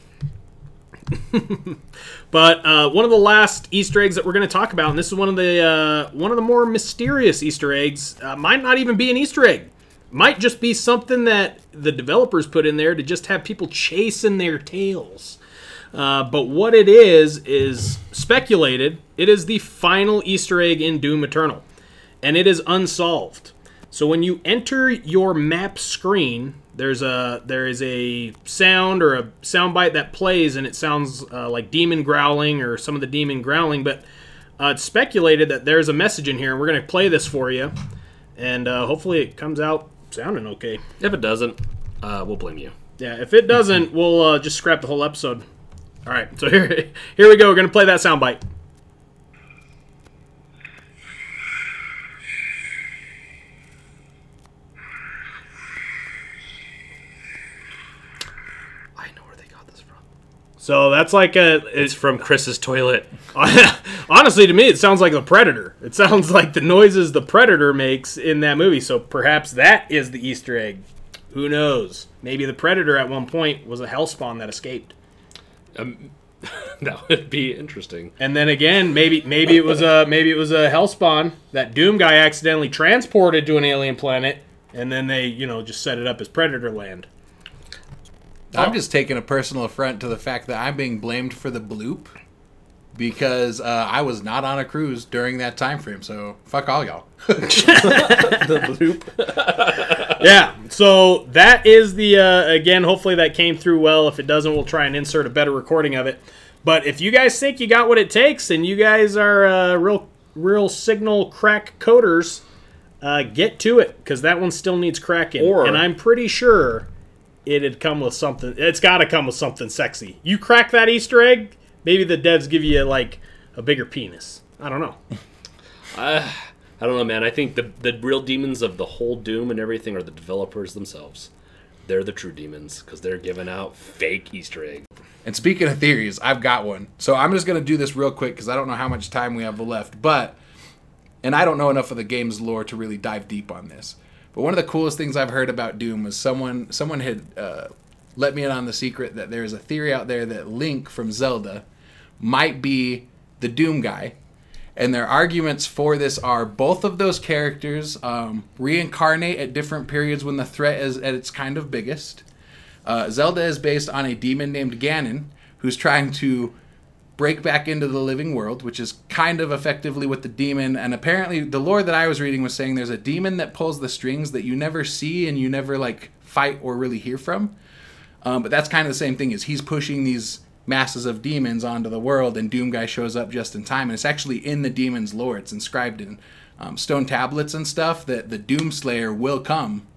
[laughs] but uh, one of the last Easter eggs that we're going to talk about, and this is one of the uh, one of the more mysterious Easter eggs, uh, might not even be an Easter egg. Might just be something that the developers put in there to just have people chasing their tails. Uh, but what it is is speculated. It is the final Easter egg in Doom Eternal, and it is unsolved. So when you enter your map screen, there's a there is a sound or a sound bite that plays, and it sounds uh, like demon growling or some of the demon growling. But uh, it's speculated that there's a message in here, and we're going to play this for you, and uh, hopefully it comes out sounding okay. if it doesn't, uh, we'll blame you. Yeah, if it doesn't, we'll uh, just scrap the whole episode. All right, so [laughs] here, here we go. We're gonna play that soundbite. I know where they got this from. So that's like a. It's from Chris's toilet. [laughs] honestly, to me, it sounds like the Predator. It sounds [laughs] like the noises the Predator makes in that movie. So perhaps that is the Easter egg. Who knows? Maybe the Predator at one point was a hellspawn that escaped. Um, [laughs] that would be interesting. And then again, maybe maybe it was a maybe it was a hellspawn that Doom guy accidentally transported to an alien planet, and then they you know just set it up as Predator land. I'm just taking a personal affront to the fact that I'm being blamed for the bloop because uh, I was not on a cruise during that time frame. So fuck all y'all. [laughs] [laughs] the loop. [laughs] yeah. So that is the uh, again. Hopefully that came through well. If it doesn't, we'll try and insert a better recording of it. But if you guys think you got what it takes, and you guys are uh, real, real signal crack coders, uh, get to it because that one still needs cracking. Or- and I'm pretty sure it'd come with something. It's got to come with something sexy. You crack that Easter egg, maybe the devs give you like a bigger penis. I don't know. [sighs] Uh, I don't know, man. I think the the real demons of the whole Doom and everything are the developers themselves. They're the true demons because they're giving out fake Easter eggs. And speaking of theories, I've got one. So I'm just going to do this real quick because I don't know how much time we have left. But, and I don't know enough of the game's lore to really dive deep on this. But one of the coolest things I've heard about Doom was someone someone had uh, let me in on the secret that there's a theory out there that Link from Zelda might be the Doom guy. And their arguments for this are both of those characters um, reincarnate at different periods when the threat is at its kind of biggest. Uh, Zelda is based on a demon named Ganon, who's trying to break back into the living world, which is kind of effectively what the demon. And apparently, the lore that I was reading was saying there's a demon that pulls the strings that you never see and you never like fight or really hear from. Um, but that's kind of the same thing as he's pushing these masses of demons onto the world, and Doom Guy shows up just in time. And it's actually in the demon's lore. It's inscribed in um, stone tablets and stuff that the Doom Slayer will come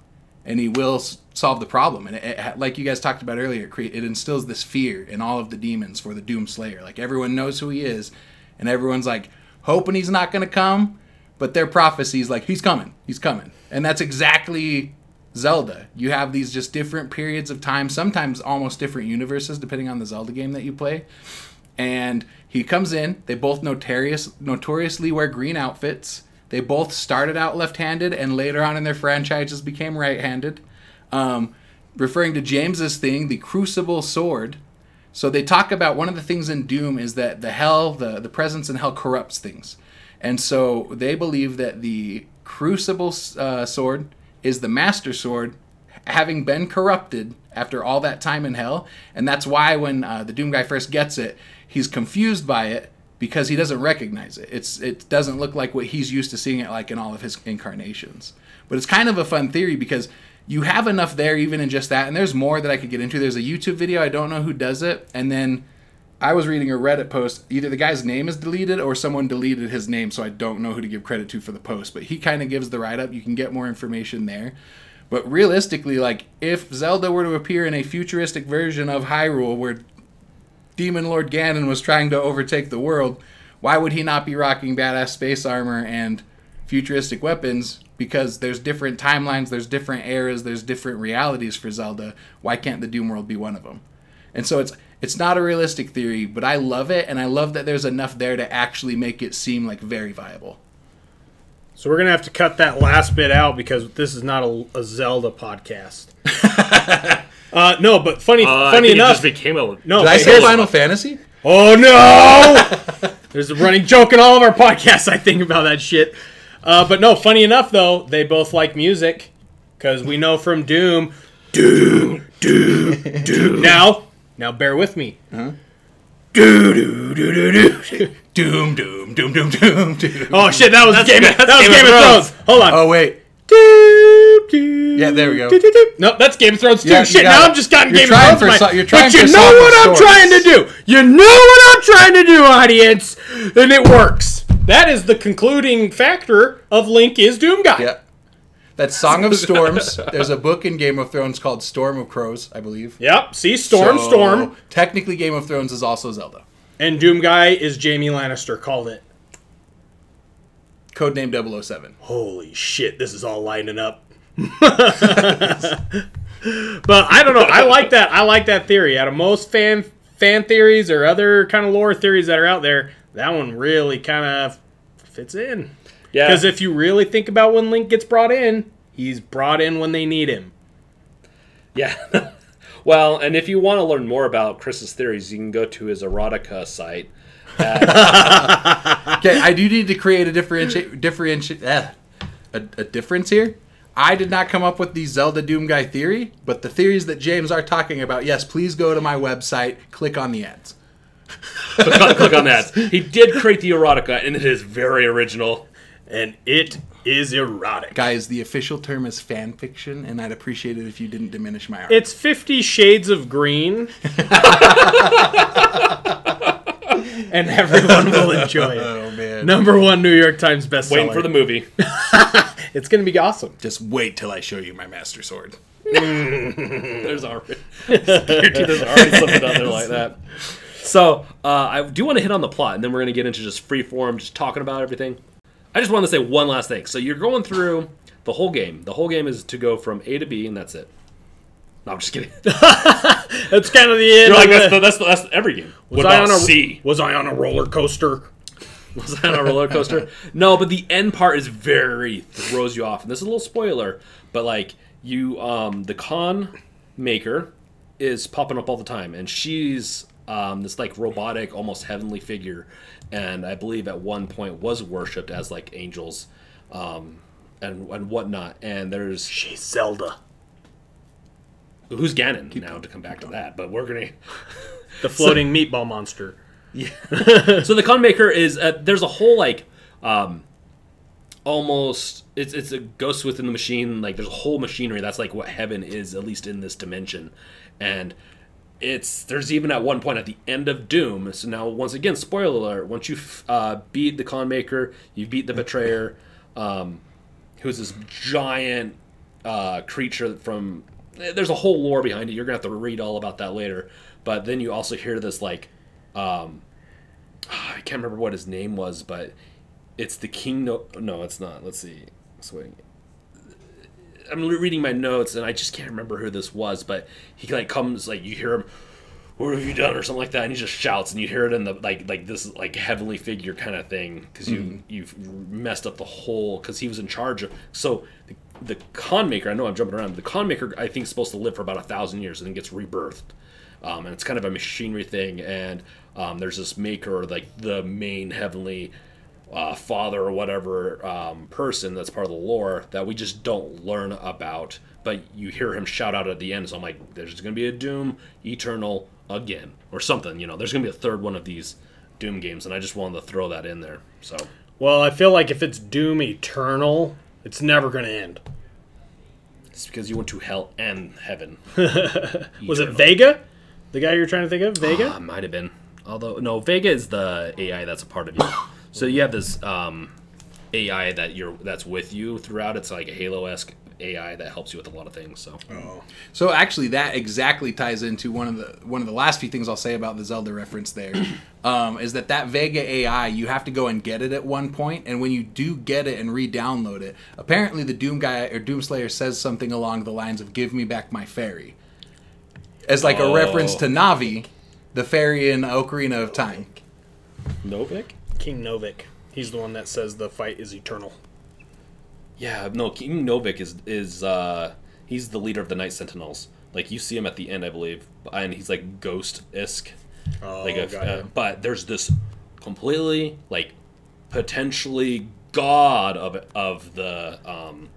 and he will solve the problem. And it, it, like you guys talked about earlier, it, instills this fear in all of the demons for the Doom Slayer. Like everyone knows who he is, and everyone's like hoping he's not going to come, but their prophecies like he's coming, he's coming, and that's exactly Zelda. You have these just different periods of time, sometimes almost different universes depending on the Zelda game that you play. And he comes in, they both notorious notoriously wear green outfits. They both started out left-handed and later on in their franchises became right-handed. Um, referring to James's thing, the Crucible sword. So they talk about one of the things in Doom is that the hell, the, the presence in hell corrupts things. And so they believe that the Crucible uh, sword is the Master Sword, having been corrupted after all that time in hell. And that's why when uh, the Doom guy first gets it, he's confused by it because he doesn't recognize it. It's it doesn't look like what he's used to seeing it like in all of his incarnations. But it's kind of a fun theory because you have enough there even in just that and there's more that I could get into. There's a YouTube video, I don't know who does it, and then I was reading a Reddit post. Either the guy's name is deleted or someone deleted his name, so I don't know who to give credit to for the post. But he kind of gives the write up. You can get more information there. But realistically, like if Zelda were to appear in a futuristic version of Hyrule where Demon Lord Ganon was trying to overtake the world, why would he not be rocking badass space armor and futuristic weapons? Because there's different timelines, there's different eras, there's different realities for Zelda. Why can't the Doom world be one of them? And so it's it's not a realistic theory, but I love it, and I love that there's enough there to actually make it seem like very viable. So we're gonna have to cut that last bit out because this is not a, a Zelda podcast. [laughs] uh, no, but funny, Uh, I funny think it enough. just became a. no, Did I say here's- Final Fantasy? Oh no! [laughs] There's a running joke in all of our podcasts. I think about that shit. Uh, but no, funny enough though, they both like music because we know from Doom, Doom, Doom, Doom. [laughs] Now, now bear with me. Uh-huh. Do do do do do. Doom, doom, doom, doom, doom, doom. Oh shit, that was Game. Game- that was Game, Game of of Thrones. Hold on. Oh wait, Do, do, Yeah, there we go. No, that's Game of Thrones too. Yeah, Shit, now it. I'm just gotten You're Game trying of for Thrones. so- you're trying but you know what I'm trying to do. You know what I'm trying to do, audience, and it works. That is the concluding factor of Link is Doom Guy. yeah. That's Song of Storms. There's a book in Game of Thrones called Storm of Crows, I believe. Yep. See, Storm, So, Storm, Technically, Game of Thrones is also Zelda. and Doom Guy is Jamie Lannister. Called it. Codename 007. Holy shit, this is all lining up. [laughs] but I don't know. I like that. I like that theory. Out of most fan fan theories or other kind of lore theories that are out there, that one really kind of fits in. Yeah. Because if you really think about when Link gets brought in, he's brought in when they need him. Yeah. [laughs] well, and if you want to learn more about Chris's theories, you can go to his erotica site. [laughs] Okay, I do need to create a differentiate, differentiate, eh, a, a difference here. I did not come up with the Zelda Doom Guy theory, but the theories that James are talking about, yes, please go to my website, click on the ads. click, on, click on that. He did create the erotica, and it is very original. And it is erotic. Guys, the official term is fan fiction, and I'd appreciate it if you didn't diminish my art. It's Fifty Shades of Green. [laughs] [laughs] and everyone will enjoy it. [laughs] oh man, Number one New York Times bestseller. Waiting for the movie. [laughs] It's gonna be awesome. just wait till I show you my master sword. There's already, there's already something out there like that. So uh, I do want to hit on the plot, and then we're going to get into just free form, just talking about everything. I just want to say one last thing. So you're going through the whole game. The whole game is to go from A to B, and that's it. No, I'm just kidding. [laughs] That's kind of the end. You're like that's, the, that's, the, that's every game. was What I on a C? Was I on a roller coaster? [laughs] Was I on a roller coaster? no, but the end part is very throws you off, and this is a little spoiler. But like you, um, the Khan Maykr is popping up all the time, and she's um, this like robotic, almost heavenly figure, and I believe at one point was worshipped as like angels, um, and and whatnot. And there's She's Zelda. Who's Ganon now to come back to that, but we're gonna. [laughs] The floating [laughs] meatball monster. Yeah. [laughs] so the Khan Maykr is uh, there's a whole like um almost it's it's a ghost within the machine like there's a whole machinery that's like what heaven is at least in this dimension and it's there's even at one point at the end of doom so now once again spoiler alert once you uh, beat the Khan Maykr you beat the betrayer um who's this giant uh, creature from there's a whole lore behind it you're gonna have to read all about that later but then you also hear this like um [sighs] I can't remember what his name was, but it's the king. No, no, it's not. Let's see. Swing. I'm reading my notes and I just can't remember who this was, but he like comes like you hear him. What have you done, or something like that? And he just shouts, and you hear it in the like, like this, like heavenly figure kind of thing, because you you've messed up the whole. Because he was in charge of. So the, the Khan Maykr, I know I'm jumping around. The Khan Maykr, I think, is supposed to live for about a thousand years, and then gets rebirthed um, and it's kind of a machinery thing. And um, there's this maker, like the main heavenly uh, father or whatever um, person that's part of the lore that we just don't learn about. But you hear him shout out at the end, so I'm like, there's going to be a Doom Eternal again, or something. You know, there's going to be a third one of these Doom games, and I just wanted to throw that in there. So Well, I feel like if it's Doom Eternal, it's never going to end. It's because you went to hell and heaven. [laughs] Was it Vega? The guy you're trying to think of? Vega? Uh, might have been. Although no, Vega is the AI that's a part of you. so you have this um, AI that you're that's with you throughout. It's like a Halo esque AI that helps you with a lot of things. So So actually, that exactly ties into one of the one of the last few things I'll say about the Zelda reference. There [coughs] um, is that that Vega AI you have to go and get it at one point, and when you do get it and re-download it, apparently the Doom guy or Doomslayer says something along the lines of "Give me back my fairy," as like a Oh. reference to Navi, the fairy in Ocarina of Time. Novik. King Novik. He's the one that says the fight is eternal. Yeah, no, King Novik is is uh, he's the leader of the Night Sentinels. Like you see him at the end, I believe, and he's like ghost isk. Oh, like a, got uh, but there's this completely like potentially god of of the um,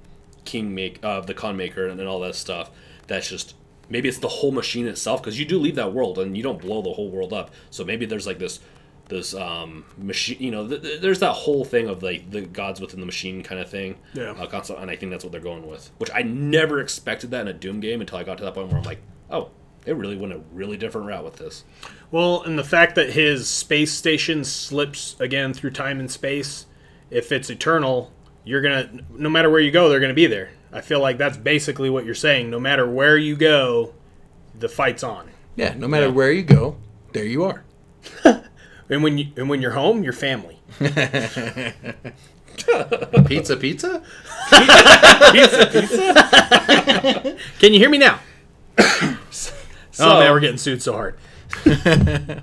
king make of the Khan Maykr and, and all that stuff. That's just maybe it's the whole machine itself because you do leave that world and you don't blow the whole world up. So maybe there's like this this um machine you know th- th- there's that whole thing of like the gods within the machine kind of thing Yeah. uh, concept, and i think that's what they're going with which i never expected that in a doom game until i got to that point where i'm like oh they really went a really different route with this Well, and the fact that his space station slips again through time and space, if it's eternal, you're gonna no matter where you go, they're gonna be there. I feel like that's basically what you're saying. No matter where you go, the fight's on. Yeah, no matter Yeah. where you go, there you are. [laughs] And when you and when you're home, your family. [laughs] Pizza, pizza. Pizza, pizza. [laughs] Can you hear me now? so, [coughs] oh man, we're getting sued so hard. [laughs]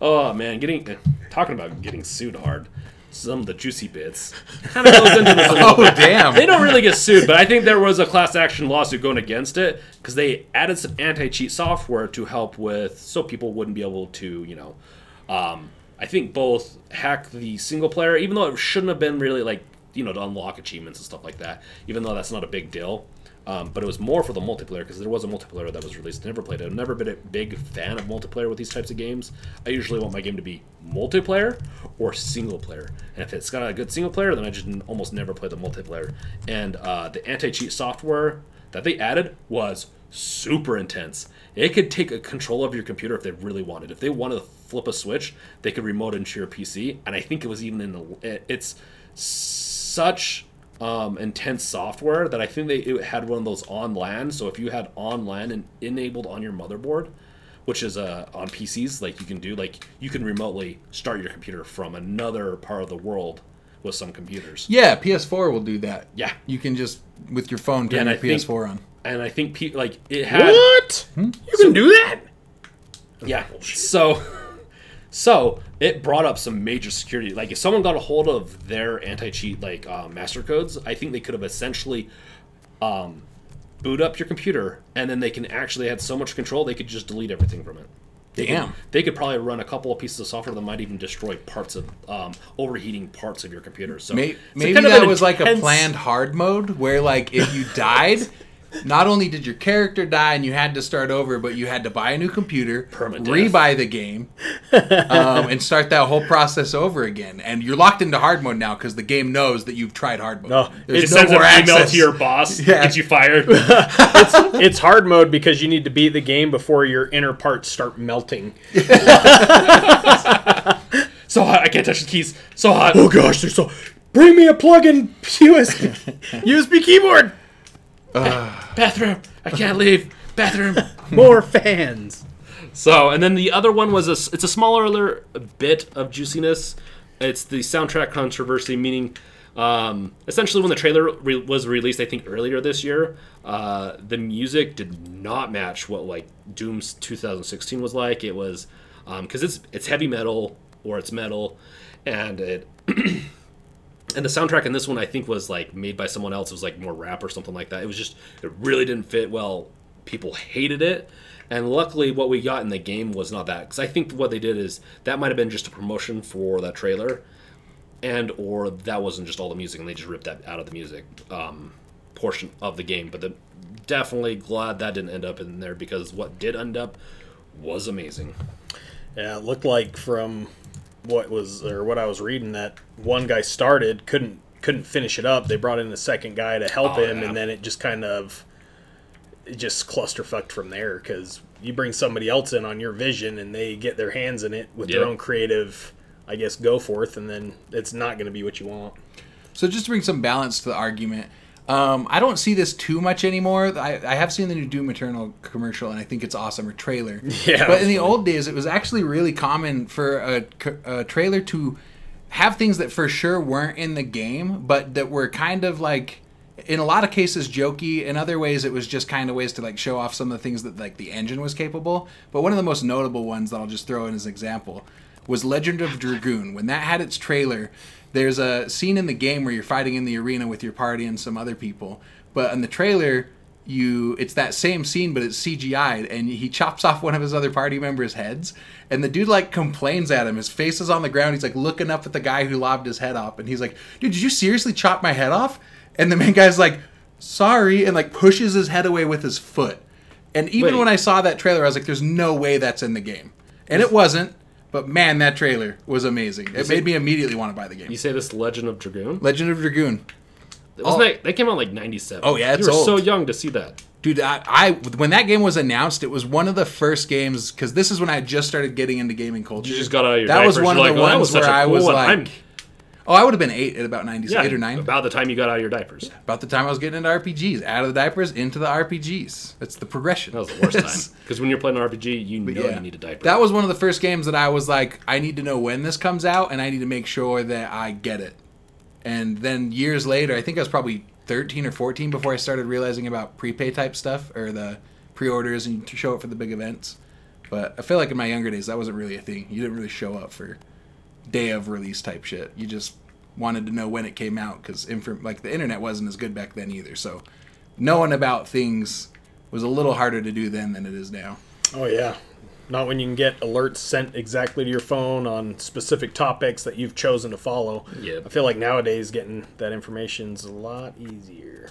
oh man getting talking about getting sued hard some of the juicy bits kind of goes into this a little Oh damn! they don't really get sued, but I think there was a class action lawsuit going against it because they added some anti cheat software to help with so people wouldn't be able to, you know, um, I think both hack the single player, even though it shouldn't have been really like, you know, to unlock achievements and stuff like that, even though that's not a big deal. Um, but it was more for the multiplayer because there was a multiplayer that was released. I Never played it. I've never been a big fan of multiplayer with these types of games. I usually want my game to be multiplayer or single player. And if it's got a good single player, then I just almost never play the multiplayer. And uh, the anti cheat software that they added was super intense. It could take a control of your computer if they really wanted. If they wanted to flip a switch, they could remote into your PC. And I think it was even in the. it- It's such um, intense software that I think they it had one of those on LAN. So if you had on LAN and enabled on your motherboard, which is uh, on PCs, like you can do, like you can remotely start your computer from another part of the world with some computers. Yeah, PS4 will do that. Yeah. You can just with your phone turn and your I think- PS4 on. And I think pe- like it had What? You can do that? Yeah. So, so it brought up some major security. Like if someone got a hold of their anti-cheat like uh, master codes, I think they could have essentially um, boot up your computer, and then they can actually had so much control they could just delete everything from it. They Damn. Could, they could probably run a couple of pieces of software that might even destroy parts of um, overheating parts of your computer. So Maybe of that was like a planned hard mode where, like, if you died, [laughs] not only did your character die and you had to start over, but you had to buy a new computer, Permadeath. rebuy the game, um, and start that whole process over again. And you're locked into hard mode now because the game knows that you've tried hard mode. No, There's It no sends an more email to your boss, [laughs] Yeah. gets you fired. [laughs] It's hard mode because you need to beat the game before your inner parts start melting. [laughs] so hot, I can't touch the keys. So hot. Oh gosh, they're so. Bring me a plug-in USB USB keyboard. [sighs] Bathroom. I can't leave. Bathroom. [laughs] More fans. So, and then the other one was a, it's a smaller bit of juiciness. It's the soundtrack controversy, meaning Um, essentially, when the trailer re- was released, I think earlier this year, uh, the music did not match what like Doom's 2016 was like. It was because it's it's heavy metal or it's metal, and it [clears throat] and the soundtrack in this one I think was like made by someone else. It was like more rap or something like that. It was just it really didn't fit well. People hated it, and luckily what we got in the game was not that. Because I think what they did is that might have been just a promotion for that trailer, and or that wasn't just all the music and they just ripped that out of the music um, portion of the game. But the, definitely glad that didn't end up in there because what did end up was amazing. Yeah, it looked like from what was or what I was reading that one guy started couldn't couldn't finish it up. They brought in a second guy to help Oh, him, yeah. and then it just kind of it just clusterfucked from there because you bring somebody else in on your vision and they get their hands in it with their own creative, I guess, go forth, and then it's not going to be what you want. So just to bring some balance to the argument, um, I don't see this too much anymore. I, I have seen the new Doom Eternal commercial, and I think it's awesome or trailer. [laughs] Yeah, But in the old days, it was actually really common for a trailer to have things that for sure weren't in the game, but that were kind of like. In a lot of cases, jokey. In other ways, it was just kind of ways to like show off some of the things that like the engine was capable. But one of the most notable ones that I'll just throw in as an example was Legend of Dragoon. When that had its trailer, there's a scene in the game where you're fighting in the arena with your party and some other people. But in the trailer, you it's that same scene, but it's CGI'd, and he chops off one of his other party members' heads, and the dude like complains at him. His face is on the ground. He's like looking up at the guy who lobbed his head off, and he's like, "Dude, did you seriously chop my head off?" And the main guy's like, "Sorry," and like pushes his head away with his foot. And even Wait. when I saw that trailer, I was like, "There's no way that's in the game," and it wasn't. But man, that trailer was amazing. It made me immediately want to buy the game. You say this Legend of Dragoon? Legend of Dragoon. Wasn't Oh. that, that came out like '97. Oh, yeah, it's you were so young to see that. Dude, I, I when that game was announced, it was one of the first games because this is when I just started getting into gaming culture. You just got out of your That was one you're of the like, "Oh, that ones where a I cool was one." like, I'm- oh, I would have been eight at about ninety yeah, eight or nine. about the time you got out of your diapers. About the time I was getting into RPGs, out of the diapers into the RPGs. That's the progression. That was the worst [laughs] time because when you're playing an RPG, you know Yeah. you need a diaper. That was one of the first games that I was like, I need to know when this comes out, and I need to make sure that I get it. And then years later, I think I was probably 13 or 14 before I started realizing about prepay type stuff or the pre-orders and to show up for the big events. But I feel like in my younger days, that wasn't really a thing. You didn't really show up for day of release type shit. You just wanted to know when it came out because infor- like the internet wasn't as good back then either. So knowing about things was a little harder to do then than it is now. Oh yeah. Not when you can get alerts sent exactly to your phone on specific topics that you've chosen to follow. Yep. I feel like nowadays getting that information's a lot easier.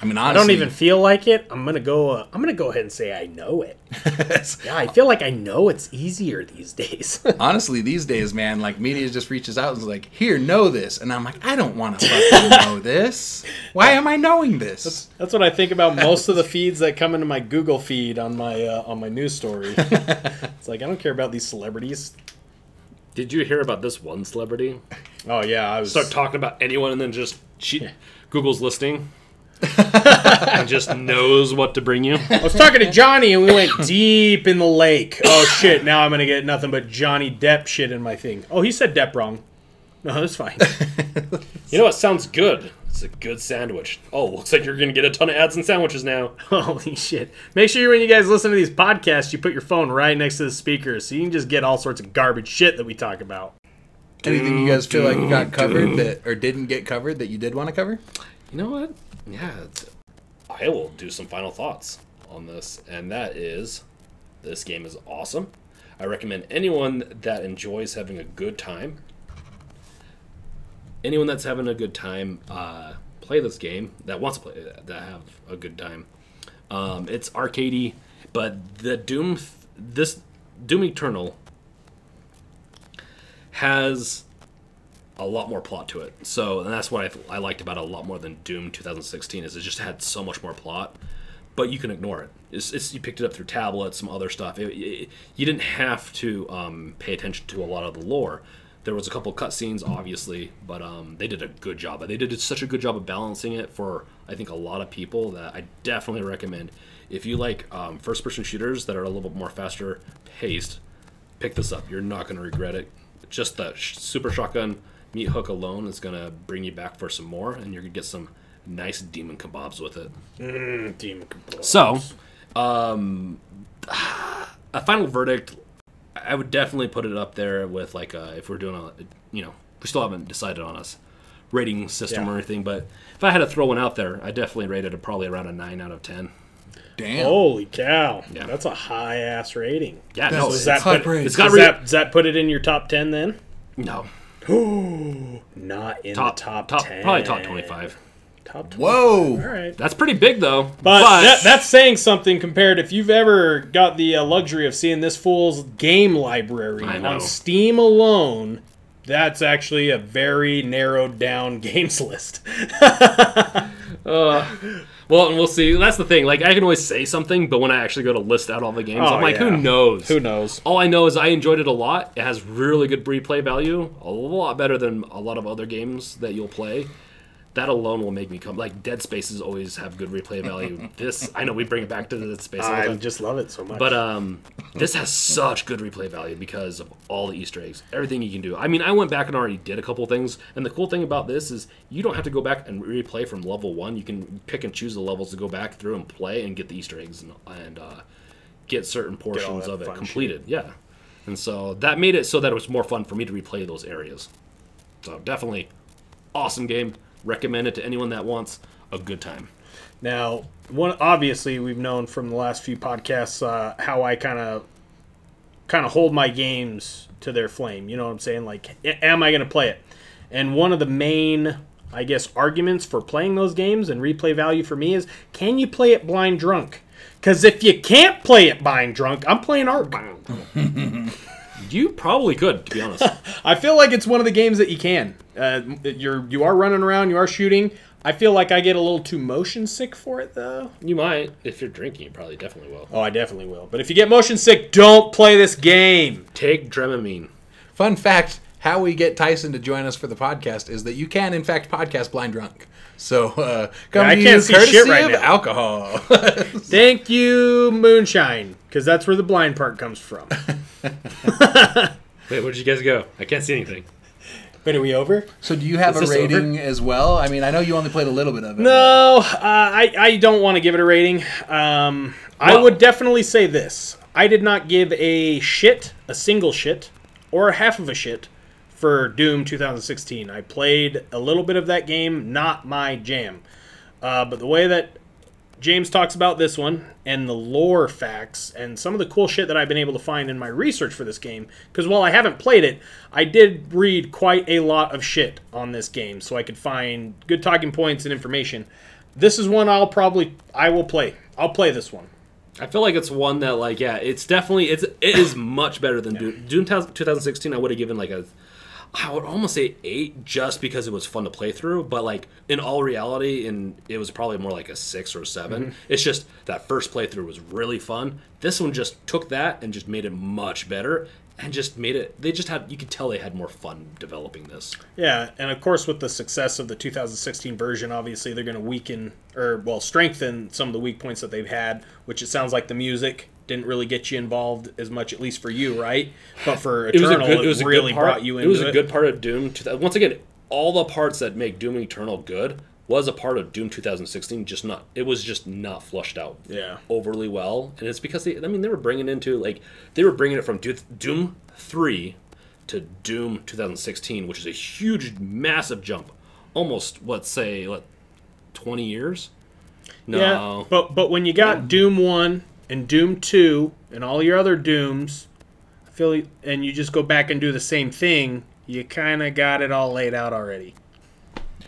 I mean, I don't even feel like it. I'm gonna go. Uh, I'm gonna go ahead and say I know it. [laughs] Yeah, I feel like I know it's easier these days. [laughs] honestly, these days, man, like media just reaches out and is like, "Here, know this," and I'm like, "I don't want to fucking [laughs] know this. Why am I knowing this?" That's what I think about most of the feeds that come into my Google feed on my uh, on my news story. it's like I don't care about these celebrities. Did you hear about this one celebrity? Oh yeah, I was. Start talking about anyone and then just she Google's listening and just knows what to bring you. I was talking to Johnny and we went deep in the lake. Oh shit! Now I'm gonna get nothing but Johnny Depp shit in my thing. Oh, he said Depp wrong. No, that's fine. [laughs] You know what sounds good? It's a good sandwich. Oh, looks like you're gonna get a ton of ads and sandwiches now. Holy shit! Make sure when you guys listen to these podcasts, you put your phone right next to the speakers so you can just get all sorts of garbage shit that we talk about. Anything you guys feel like you got covered that or didn't get covered that you did want to cover? You know what? Yeah, I will do some final thoughts on this, and that is this game is awesome. I recommend anyone that enjoys having a good time, anyone that's having a good time, uh, play this game. That wants to play that have a good time. Um, it's arcadey, but the Doom, this Doom Eternal has a lot more plot to it. So, and that's what I, I liked about it a lot more than Doom 2016 is it just had so much more plot, but you can ignore it. It's, it's you picked it up through tablets, some other stuff. It, it- you didn't have to um, pay attention to a lot of the lore. There was a couple cutscenes, obviously, but um, they did a good job. They did such a good job of balancing it for I think a lot of people that I definitely recommend. If you like um, first-person shooters that are a little bit more faster paced, pick this up. You're not going to regret it. Just the sh- super shotgun Meat Hook alone is gonna bring you back for some more, and you're gonna get some nice demon kebabs with it. Mm, Demon Kebabs. So, um, a final verdict. I would definitely put it up there with like uh, if we're doing a, you know, we still haven't decided on a s- rating system Yeah. or anything, but if I had to throw one out there, I definitely rated it probably around a nine out of ten. Damn. Holy cow! Yeah. That's a high ass rating. Yeah, That's- no, So it's, that high put, praise. It's got does, re- that, does that put it in your top ten then? no [gasps] Not in top the top, top ten. probably top twenty five. Top 20. Whoa. All right. That's pretty big though. But, that, that's saying something compared if you've ever got the uh, luxury of seeing this fool's game library on Steam alone. That's actually a very narrowed down [laughs] games list. [laughs] well, and we'll see. That's the thing. Like I can always say something, but when I actually go to list out all the games, Oh, I'm like, yeah. who knows? Who knows? All I know is I enjoyed it a lot. It has really good replay value, a lot better than a lot of other games that you'll play. That alone will make me come. Like Dead Spaces always have good replay value. [laughs] this, I know we bring it back to Dead Space, I just love it so much. but um, this has such good replay value because of all the Easter eggs, everything you can do. I mean, I went back and already did a couple things, and the cool thing about this is you don't have to go back and replay from level one. You can pick and choose the levels to go back through and play and get the Easter eggs and, and uh, get certain portions that of it fun completed. Yeah, and so that made it so that it was more fun for me to replay those areas. So definitely, awesome game. Recommend it to anyone that wants a good time. Now, one obviously we've known from the last few podcasts uh, how I kind of kind of hold my games to their flame. You know what I'm saying? Like, am I going to play it? And one of the main, I guess, arguments for playing those games and replay value for me is, can you play it blind drunk? Because if you can't play it blind drunk, I'm playing Ark. [laughs] You probably could, to be honest. [laughs] I feel like it's one of the games that you can. Uh, you're you are running around, you are shooting. I feel like I get a little too motion sick for it though. you might, if you're drinking, you probably definitely will. Oh, I definitely will. But if you get motion sick, don't play this game. Take Dramamine. Fun fact: How we get Tyson to join us for the podcast is that you can, in fact, podcast blind drunk. So uh, come I to can't you see courtesy shit right of now. alcohol. [laughs] Thank you, Moonshine, because that's where the blind part comes from. [laughs] [laughs] Wait, where did you guys go? I can't see anything. but are we over? so do you have Is a this over? rating as well? I mean, I know you only played a little bit of it. No, uh, I, I don't want to give it a rating. Um, I Well- would definitely say this. I did not give a shit, a single shit, or a half of a shit for Doom 2016. I played a little bit of that game, not my jam. Uh, but the way that James talks about this one and the lore facts and some of the cool shit that I've been able to find in my research for this game. Because while I haven't played it, I did read quite a lot of shit on this game, so I could find good talking points and information. This is one I'll probably I will play. I'll play this one. I feel like it's one that, like, yeah, it's definitely it's it is much better than Doom. Doom 2016. I would have given like a, I would almost say eight, just because it was fun to play through. But like in all reality, and it was probably more like a six or 7 mm-hmm. It's just that first playthrough was really fun. This one just took that and just made it much better. And just made it. They just had. You could tell they had more fun developing this. Yeah, and of course with the success of the 2016 version, obviously they're going to weaken or well strengthen some of the weak points that they've had, which it sounds like the music didn't really get you involved as much, at least for you, right? But for it was a Eternal, good. It was a really good part. brought you into it was a good part of Doom. 2000 Once again, all the parts that make Doom Eternal good was a part of Doom 2016. Just not. It was just not flushed out. Yeah. Overly well, and it's because they. I mean, they were bringing into like they were bringing it from Do- Doom three to Doom 2016, which is a huge, massive jump. Almost, let's say, what, 20 years? No. Yeah, but but when you got Doom one and Doom two and all your other Dooms, I feel and you just go back and do the same thing, you kind of got it all laid out already.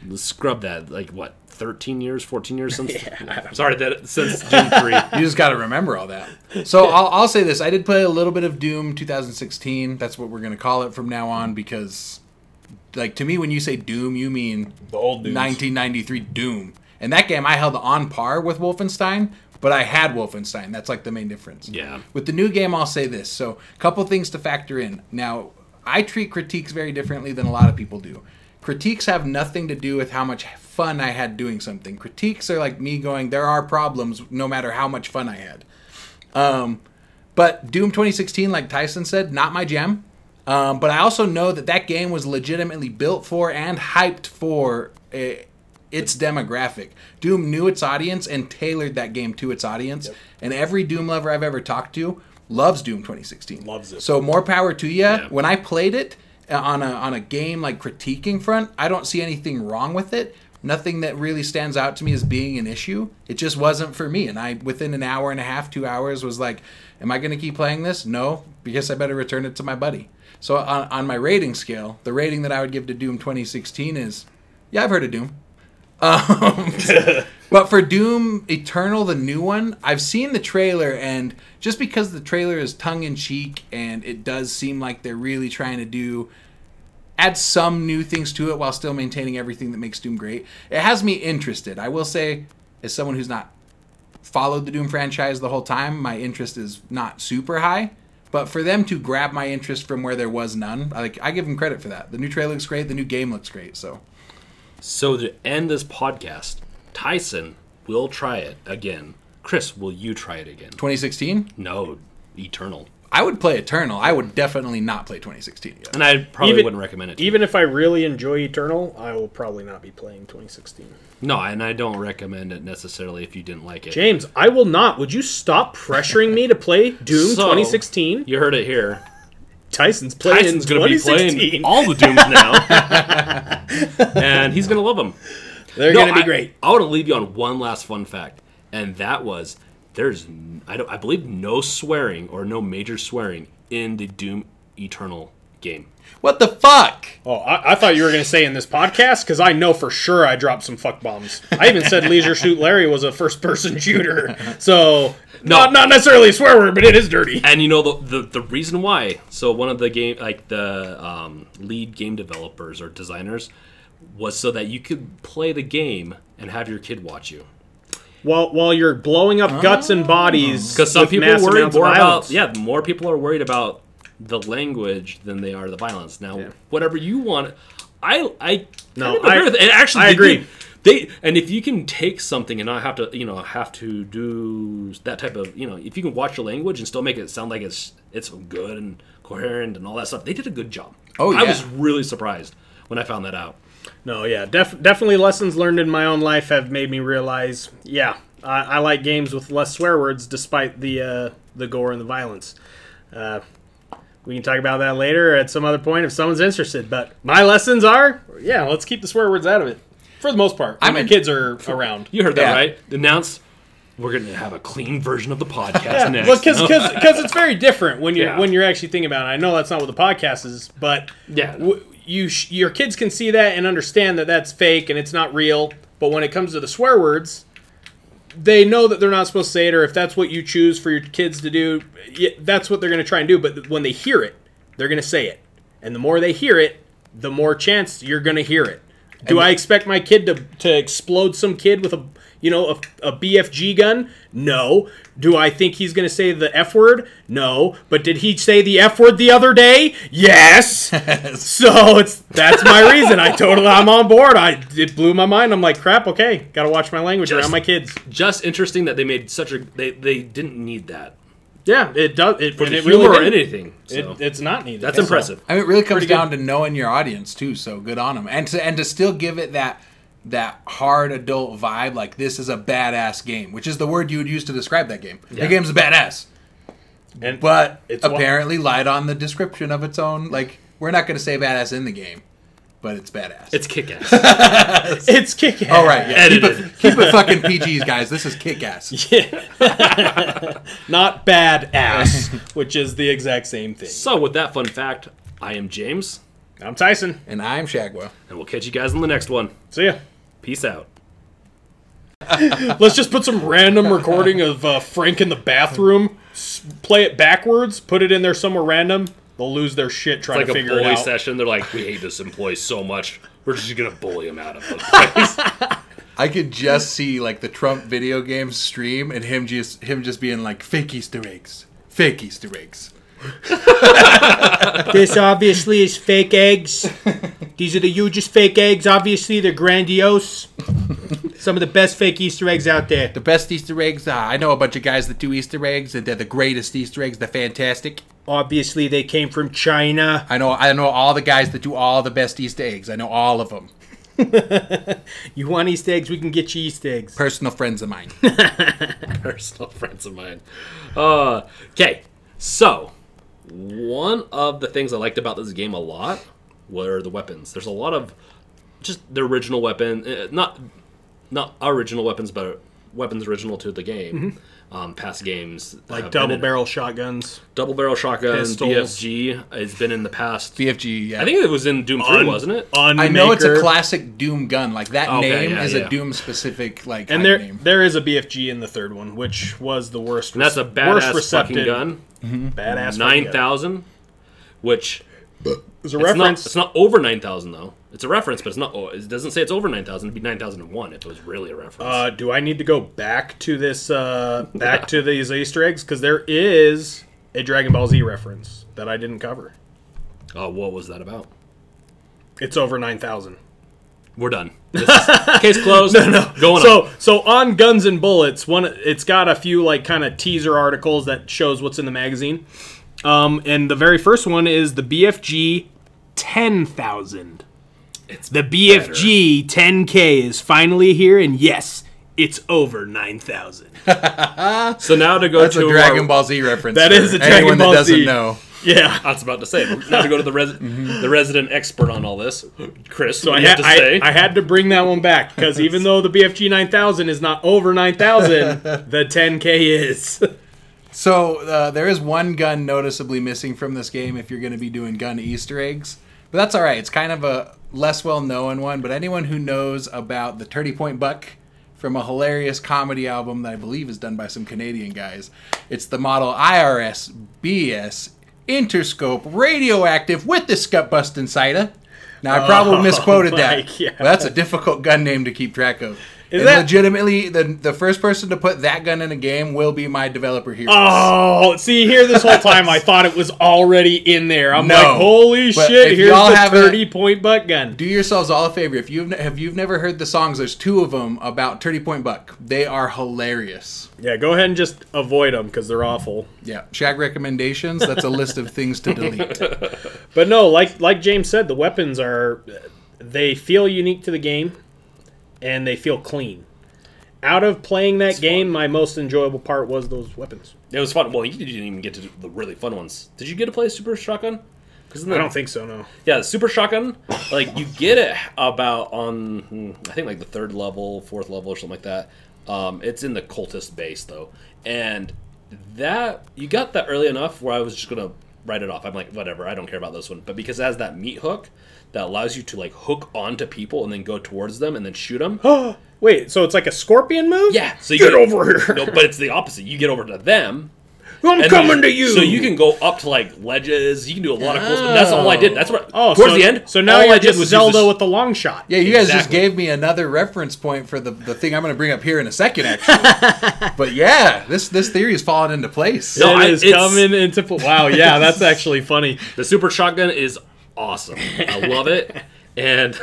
Let's Scrub that. Like what? 13 years, 14 years since. [laughs] I'm sorry, that since Doom three. [laughs] You just got to remember all that. So I'll, I'll say this: I did play a little bit of Doom 2016. That's what we're gonna call it from now on because, like to me, when you say Doom, you mean The old Dooms. 1993 Doom. And that game I held on par with Wolfenstein, but I had Wolfenstein. That's like the main difference. Yeah. With the new game, I'll say this. So, a couple things to factor in. Now, I treat critiques very differently than a lot of people do. Critiques have nothing to do with how much fun I had doing something. Critiques are like me going, there are problems no matter how much fun I had. Um, but Doom 2016, like Tyson said, not my jam. Um, but I also know that that game was legitimately built for and hyped for uh, its demographic. Doom knew its audience and tailored that game to its audience. And every Doom lover I've ever talked to loves Doom 2016. Loves it. So more power to you. When I played it uh, on a on a game like critiquing front, I don't see anything wrong with it. Nothing that really stands out to me as being an issue. It just wasn't for me. And I within an hour and a half, two hours, was like, "Am I going to keep playing this? No, because I better return it to my buddy." So on, on my rating scale, the rating that I would give to Doom 2016 is, yeah, I've heard of Doom. Um, [laughs] but for Doom Eternal, the new one, I've seen the trailer, and just because the trailer is tongue in cheek and it does seem like they're really trying to do add some new things to it while still maintaining everything that makes Doom great, it has me interested. I will say, as someone who's not followed the Doom franchise the whole time, my interest is not super high. But for them to grab my interest from where there was none, like I give them credit for that. The new trailer looks great. The new game looks great. So So to end this podcast, Tyson will try it again. Chris, will you try it again? 2016, No, Eternal. I would play Eternal. I would definitely not play 2016 yet. And I probably Even- wouldn't recommend it. To Even if I really enjoy Eternal, I will probably not be playing 2016. No, and I don't recommend it necessarily if you didn't like it. James, I will not. Would you stop pressuring me to play Doom So, 2016? You heard it here. Tyson's playing Tyson's going to be playing all the Dooms now. [laughs] and he's going to love them. They're No, going to be great. I want to leave you on one last fun fact, and that was there's I don't I believe no swearing or no major swearing in the Doom Eternal game. What the fuck? Oh, I, I thought you were going to say in this podcast because I know for sure I dropped some fuck bombs. I even said Leisure Suit Larry was a first person shooter. So, not, not necessarily a swear word, but it is dirty. And you know the, the the reason why? So one of the game like the um, lead game developers or designers was so that you could play the game and have your kid watch you. While, while you're blowing up guts and bodies. Because some with people mass worry amounts of more about yeah, more people are worried about the language than they are the violence. Now, Yeah. whatever you want, I I No, kind of agree I- with it. And actually, I they agree. did- They and if you can take something and not have to, you know, have to do that type of, you know, if you can watch the language and still make it sound like it's it's good and coherent and all that stuff, they did a good job. Oh, yeah, I was really surprised when I found that out. No, yeah, def- definitely lessons learned in my own life have made me realize, yeah, I, I like games with less swear words despite the uh, the gore and the violence. Uh, we can talk about that later at some other point if someone's interested. But my lessons are, yeah, let's keep the swear words out of it for the most part. I'm my kids are around. You heard that Yeah. right? Announce we're going to have a clean version of the podcast Yeah, next. well, because [laughs] it's very different when you're Yeah. when you're actually thinking about it. I know that's not what the podcast is, but Yeah. w- you sh- your kids can see that and understand that that's fake and it's not real. But when it comes to the swear words, they know that they're not supposed to say it, or if that's what you choose for your kids to do, that's what they're going to try and do. But when they hear it, they're going to say it, and the more they hear it, the more chance you're going to hear it. Do I expect my kid to, to explode some kid with a you know a, a BFG gun? No. Do I think he's going to say the F word? No. But did he say the F word the other day? Yes. [laughs] so it's that's my reason. I totally I'm on board. I it blew my mind. I'm like crap. Okay, got to watch my language Just- around my kids. Just interesting that they made such a they they didn't need that Yeah, it does. It, for and the it humor really or didn't. anything. So It, it's not needed. that's So- impressive. I mean, it really comes Pretty good. down to knowing your audience too. So good on them, and to and to still give it that that hard adult vibe, like this is a badass game, which is the word you would use to describe that game. Yeah. The game's a badass, And but It's wa- apparently lied on the description of its own. Like we're not going to say badass in the game, but it's badass. It's kick ass. [laughs] it's kick ass. all right. Yeah, keep it, keep it fucking [laughs] PGs, guys. This is kick ass. [laughs] not bad ass, which is the exact same thing. so with that fun fact, I am James, I'm Tyson. And I'm Shagwa. and we'll catch you guys in the next one. See ya. Peace out. Let's just put some random recording of uh, Frank in the bathroom, play it backwards, put it in there somewhere random. They'll lose their shit trying Like to a figure it bully out. session. They're like, we hate this employee so much. We're just gonna bully him out of the [laughs] place. I could just see like the Trump video game stream and him just him just being like fake Easter eggs, fake Easter eggs. [laughs] This obviously is fake eggs. These are the hugest fake eggs. Obviously, they're grandiose. Some of the best fake Easter eggs out there. The best Easter eggs. Uh, I know a bunch of guys that do Easter eggs, and they're the greatest Easter eggs. They're fantastic. Obviously, they came from China. I know I know all the guys that do all the best Easter eggs. I know all of them. [laughs] You want Easter eggs? We can get you Easter eggs. Personal friends of mine. [laughs] personal friends of mine. Uh, okay, so one of the things I liked about this game a lot were the weapons. There's a lot of just the original weapon, uh, not not original weapons, but weapons original to the game. Um, past games Like have been double in- barrel shotguns. double barrel shotguns, Pistols. BFG has been in the past. BFG. Yeah. I think it was in Doom Three, Un- wasn't it? I know it's a classic Doom gun. Like that Okay, name yeah, is yeah. a Doom specific like And hype there, name. there is a BFG in the third one, which was the worst. And that's a worst badass fucking recepted- gun. Badass Nine fucking gun. thousand, which There's a It's not, reference. it's not over 9,000 though. It's a reference, but it's not. oh, It doesn't say it's over 9,000. It'd be 9,001 if it was really a reference. Uh, do I need to go back to this? Uh, back to these Easter eggs because there is a Dragon Ball Z reference that I didn't cover. oh, what was that about? It's over nine thousand. We're done. This [laughs] case closed. [laughs] no, no. Going on. So, so on Guns and Bullets, one it's got a few like kind of teaser articles that shows what's in the magazine. Um, and the very first one is the BFG ten thousand. It's The BFG 10K is finally here, and yes, it's over 9,000. [laughs] So now to go That's to a Dragon our, Ball Z reference. That for is a Dragon anyone Ball that doesn't Z. know. Yeah. I was about to say. Now to go to the res- [laughs] the resident expert on all this, Chris. So I had, to say? I, I had to bring that one back because [laughs] even though the BFG 9000 is not over 9,000, the 10K is. So uh, there is one gun noticeably missing from this game if you're going to be doing gun Easter eggs, but that's all right. It's kind of a less well known one. But anyone who knows about the Turdy Point Buck from a hilarious comedy album that I believe is done by some Canadian guys, it's the model IRS BS Interscope Radioactive with the scut busting cider. Now I probably Oh, [laughs] misquoted that. [laughs] Yeah. but that's a difficult gun name to keep track of. Is and that- legitimately the the first person to put that gun in a game will be my developer hero. Oh, see, here this whole time I [laughs] thought it was already in there. I'm No. like, holy shit, here's y'all the 30 point buck gun. do yourselves all a favor if you've have you've never heard the songs there's two of them about Turdy Point Buck they are hilarious Yeah, go ahead and just avoid them because they're awful. yeah shag recommendations that's a list of things to delete [laughs] But no, like like James said, the weapons are they feel unique to the game and they feel clean. Out of playing that game, my most enjoyable part was those weapons. it was fun. Well, you didn't even get to do the really fun ones. Did you get to play Super Shotgun? Because I don't think so, no. Yeah, the Super Shotgun, like you get it about on hmm, I think like the third level, fourth level, or something like that. Um, it's in the cultist base though, and that you got that early enough where I was just gonna write it off. I'm like, whatever, I don't care about this one. But because it has that meat hook that allows you to like hook onto people and then go towards them and then shoot them. [gasps] Wait, so it's like a scorpion move? Yeah, so you Get over [laughs] here. No, but it's the opposite. You get over to them, I'm coming then- to you. So you can go up to like ledges. You can do a lot of cool. stuff. That's all I did. That's what. Oh, towards so, the end. So now all you're I did just was Zelda this- with the long shot. yeah you guys just gave me another reference point for the, the thing I'm going to bring up here in a second actually [laughs] but yeah this this theory is falling into place No, it I- is it's- coming into wow. Yeah, that's actually funny. [laughs] The super shotgun is awesome. I love it, and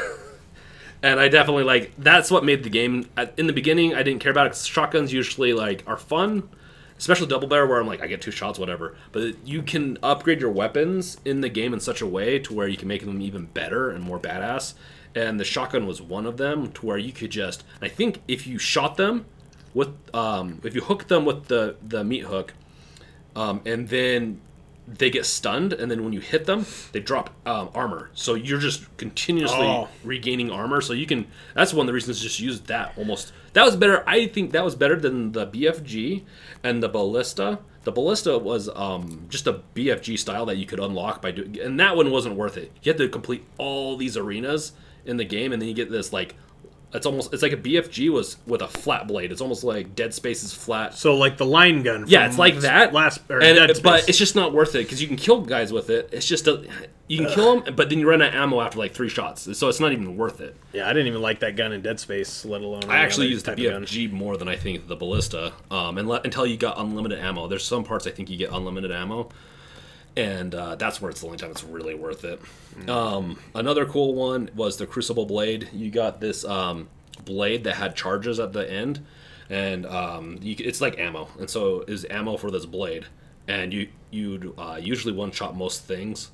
and I definitely like. That's what made the game. In the beginning, I didn't care about it. shotguns usually like are fun, especially double barrel, where I'm like, I get two shots, whatever. But you can upgrade your weapons in the game in such a way to where you can make them even better and more badass. And the shotgun was one of them, to where you could just. I think if you shot them with, um, if you hook them with the the meat hook, um, and then they get stunned, and then when you hit them, they drop um, armor. So you're just continuously Oh. regaining armor. So you can. That's one of the reasons just use that almost. That was better. I think that was better than the BFG and the ballista. The ballista was um, just a BFG style that you could unlock by doing, and that one wasn't worth it. You had to complete all these arenas in the game, and then you get this like. It's almost it's like a BFG was with a flat blade. It's almost like Dead Space is flat So like the line gun. yeah, it's like that. Last, or and, Dead but it's just not worth it because you can kill guys with it. It's just a, you can kill them, but then you run out of ammo after like three shots, so it's not even worth it. yeah, I didn't even like that gun in Dead Space, let alone. I actually used the type of gun. BFG more than I think the ballista, um, and le- until you got unlimited ammo. There's some parts I think you get unlimited ammo, and uh, that's where it's the only time it's really worth it. Um, another cool one was the Crucible blade. You got this um, blade that had charges at the end, and um, you, it's like ammo, and so is ammo for this blade. and you you'd uh, usually one shot most things.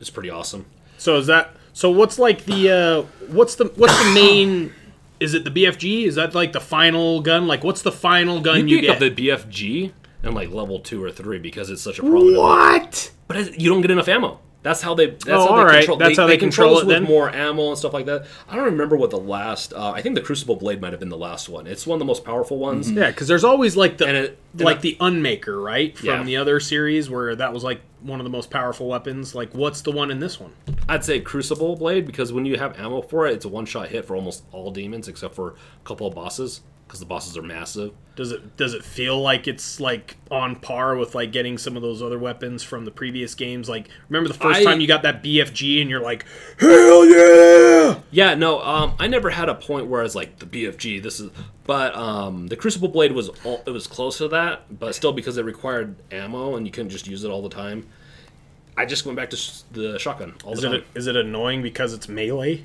It's pretty awesome. So is that so? What's like the uh, what's the what's the [coughs] main? Is it the BFG? Is that like the final gun? Like what's the final gun You you, pick up get? the BFG and like level two or three because it's such a prominent. what? But it- you don't get enough ammo. That's how they. That's Oh, how they alright. control. That's how they control us it with then? more ammo and stuff like that. I don't remember what the last. Uh, I think the Crucible Blade might have been the last one. It's one of the most powerful ones. Yeah, because there's always like the And it- like it- the Unmaker, right? From Yeah. the other series where that was like one of the most powerful weapons. Like, what's the one in this one? I'd say Crucible Blade because when you have ammo for it, it's a one shot hit for almost all demons except for a couple of bosses because the bosses are massive. Does it does it feel like it's like on par with like getting some of those other weapons from the previous games? Like, remember the first I- time you got that BFG and you're like, hell yeah! Yeah, no, um, I never had a point where I was like the BFG. This is, but um, the Crucible Blade was all, it was close to that, but still because it required ammo and you couldn't just use it all the time. I just went back to sh- the shotgun all Is the time. is it annoying because it's melee?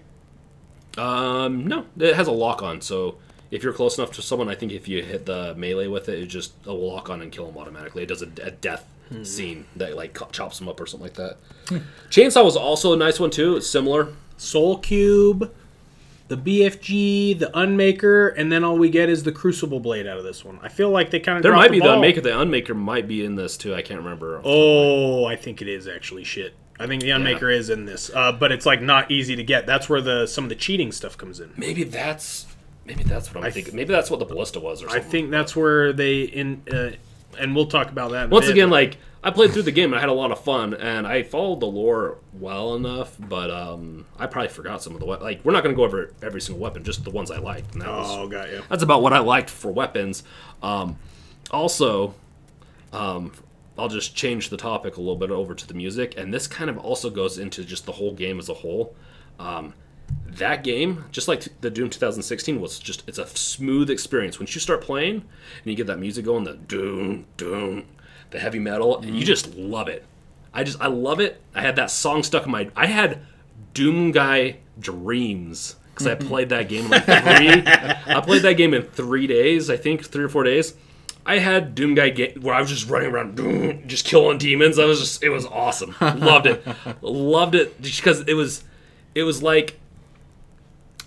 Um, no, it has a lock on, so if you're close enough to someone, I think if you hit the melee with it, it just will lock on and kill them automatically. It does a, a death scene that like chops them up or something like that. Chainsaw was also a nice one too. It's similar. Soul Cube, the BFG, the Unmaker, and then all we get is the Crucible Blade out of this one. I feel like they kind of There might be the. Unmaker. The Unmaker might be in this too. I can't remember. Oh, I think it is actually shit. I think the Unmaker is in this, uh, but it's like not easy to get. That's where the some of the cheating stuff comes in. Maybe that's maybe that's what I'm thinking. Maybe that's what the ballista was or I something. think that's where they in, uh, and we'll talk about that. in a once bit, again, but- like I played through the game and I had a lot of fun and I followed the lore well enough, but um, I probably forgot some of the we- like we're not going to go over every single weapon, just the ones I liked. And that was oh, got you. that's about what I liked for weapons. Um, also, um, I'll just change the topic a little bit over to the music, and this kind of also goes into just the whole game as a whole. Um, that game, just like the Doom 2016, was just it's a smooth experience. Once you start playing and you get that music going, the doom doom, the heavy metal, and you just love it. I just I love it. I had that song stuck in my. I had Doom Guy dreams because I mm-hmm. played that game in like three. [laughs] I played that game in three days. I think three or four days. I had Doom Guy game where I was just running around, just killing demons. I was just, it was awesome. Loved it, [laughs] loved it just because it was, it was like,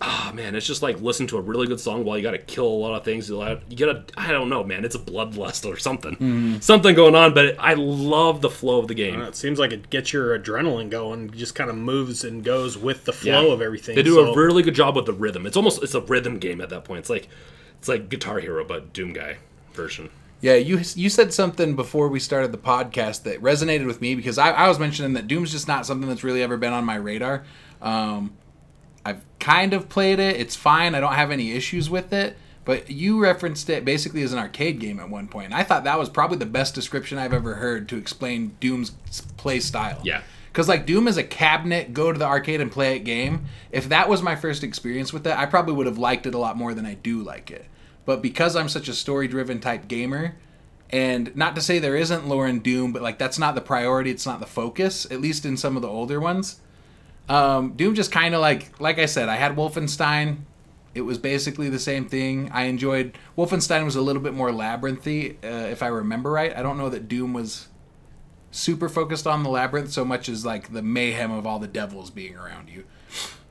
oh man, it's just like listen to a really good song while you got to kill a lot of things. You gotta, I don't know, man, it's a bloodlust or something, mm-hmm. something going on. But I love the flow of the game. Uh, it seems like it gets your adrenaline going. Just kind of moves and goes with the flow Yeah. of everything. They do so- a really good job with the rhythm. It's almost it's a rhythm game at that point. It's like it's like Guitar Hero but Doom Guy version. Yeah, you you said something before we started the podcast that resonated with me because I, I was mentioning that Doom's just not something that's really ever been on my radar. Um, I've kind of played it; it's fine. I don't have any issues with it. But you referenced it basically as an arcade game at one point, and I thought that was probably the best description I've ever heard to explain Doom's play style. Yeah. Because like Doom is a cabinet, go to the arcade and play it game. If that was my first experience with it, I probably would have liked it a lot more than I do like it. But because I'm such a story-driven type gamer, and not to say there isn't lore in Doom, but like that's not the priority, it's not the focus, at least in some of the older ones. Um, Doom just kind of like, like I said, I had Wolfenstein. It was basically the same thing. I enjoyed Wolfenstein was a little bit more labyrinthy, uh, if I remember right. I don't know that Doom was super focused on the labyrinth so much as like the mayhem of all the devils being around you.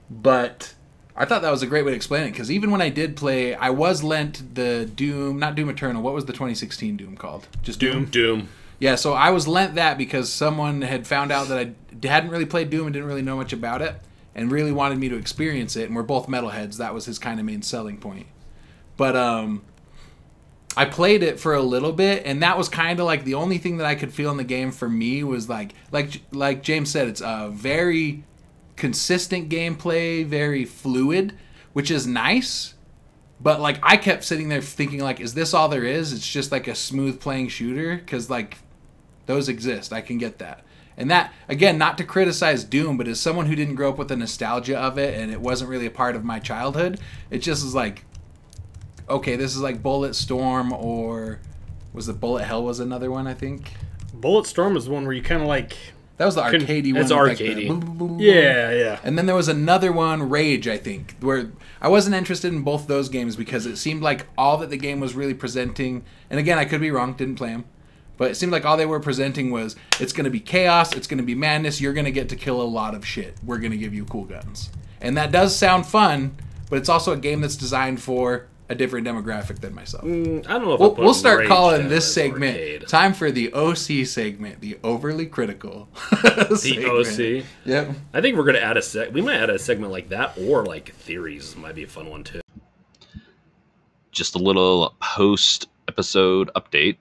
But I thought that was a great way to explain it because even when I did play, I was lent the Doom, not Doom Eternal. What was the 2016 Doom called? Just Doom. Doom. Yeah, so I was lent that because someone had found out that I hadn't really played Doom and didn't really know much about it, and really wanted me to experience it. And we're both metalheads. That was his kind of main selling point. But um, I played it for a little bit, and that was kind of like the only thing that I could feel in the game for me was like, like, like James said, it's a very consistent gameplay, very fluid, which is nice. But like, I kept sitting there thinking, like, is this all there is? It's just like a smooth playing shooter, because like, those exist. I can get that. And that again, not to criticize Doom, but as someone who didn't grow up with the nostalgia of it, and it wasn't really a part of my childhood, it just is like okay, this is like Bullet Storm or was it Bullet Hell was another one I think. Bulletstorm is the one where you kind of like. That was the Couldn't- arcadey one. it's with, like, the arcadey. boom. Yeah, yeah. And then there was another one, Rage, I think, where I wasn't interested in both those games because it seemed like all that the game was really presenting. And again, I could be wrong, didn't play them, But it seemed like all they were presenting was it's going to be chaos, it's going to be madness, you're going to get to kill a lot of shit. We're going to give you cool guns. And that does sound fun, but it's also a game that's designed for a different demographic than myself. Mm, I don't know if We'll, we'll start calling this segment arcade. time for the OC segment, the overly critical. [laughs] the OC. Yep. I think we're gonna add a seg. We might add a segment like that, or like theories might be a fun one too. just a little post episode update.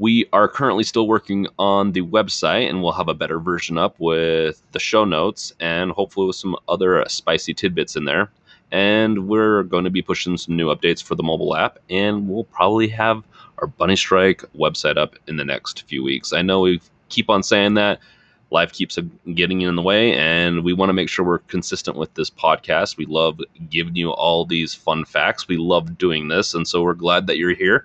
We are currently still working on the website, and we'll have a better version up with the show notes and hopefully with some other spicy tidbits in there. And we're going to be pushing some new updates for the mobile app, and we'll probably have our BunnyStrike website up in the next few weeks. I know we keep on saying that. Life keeps getting in the way, and we want to make sure we're consistent with this podcast. We love giving you all these fun facts. We love doing this, and so we're glad that you're here.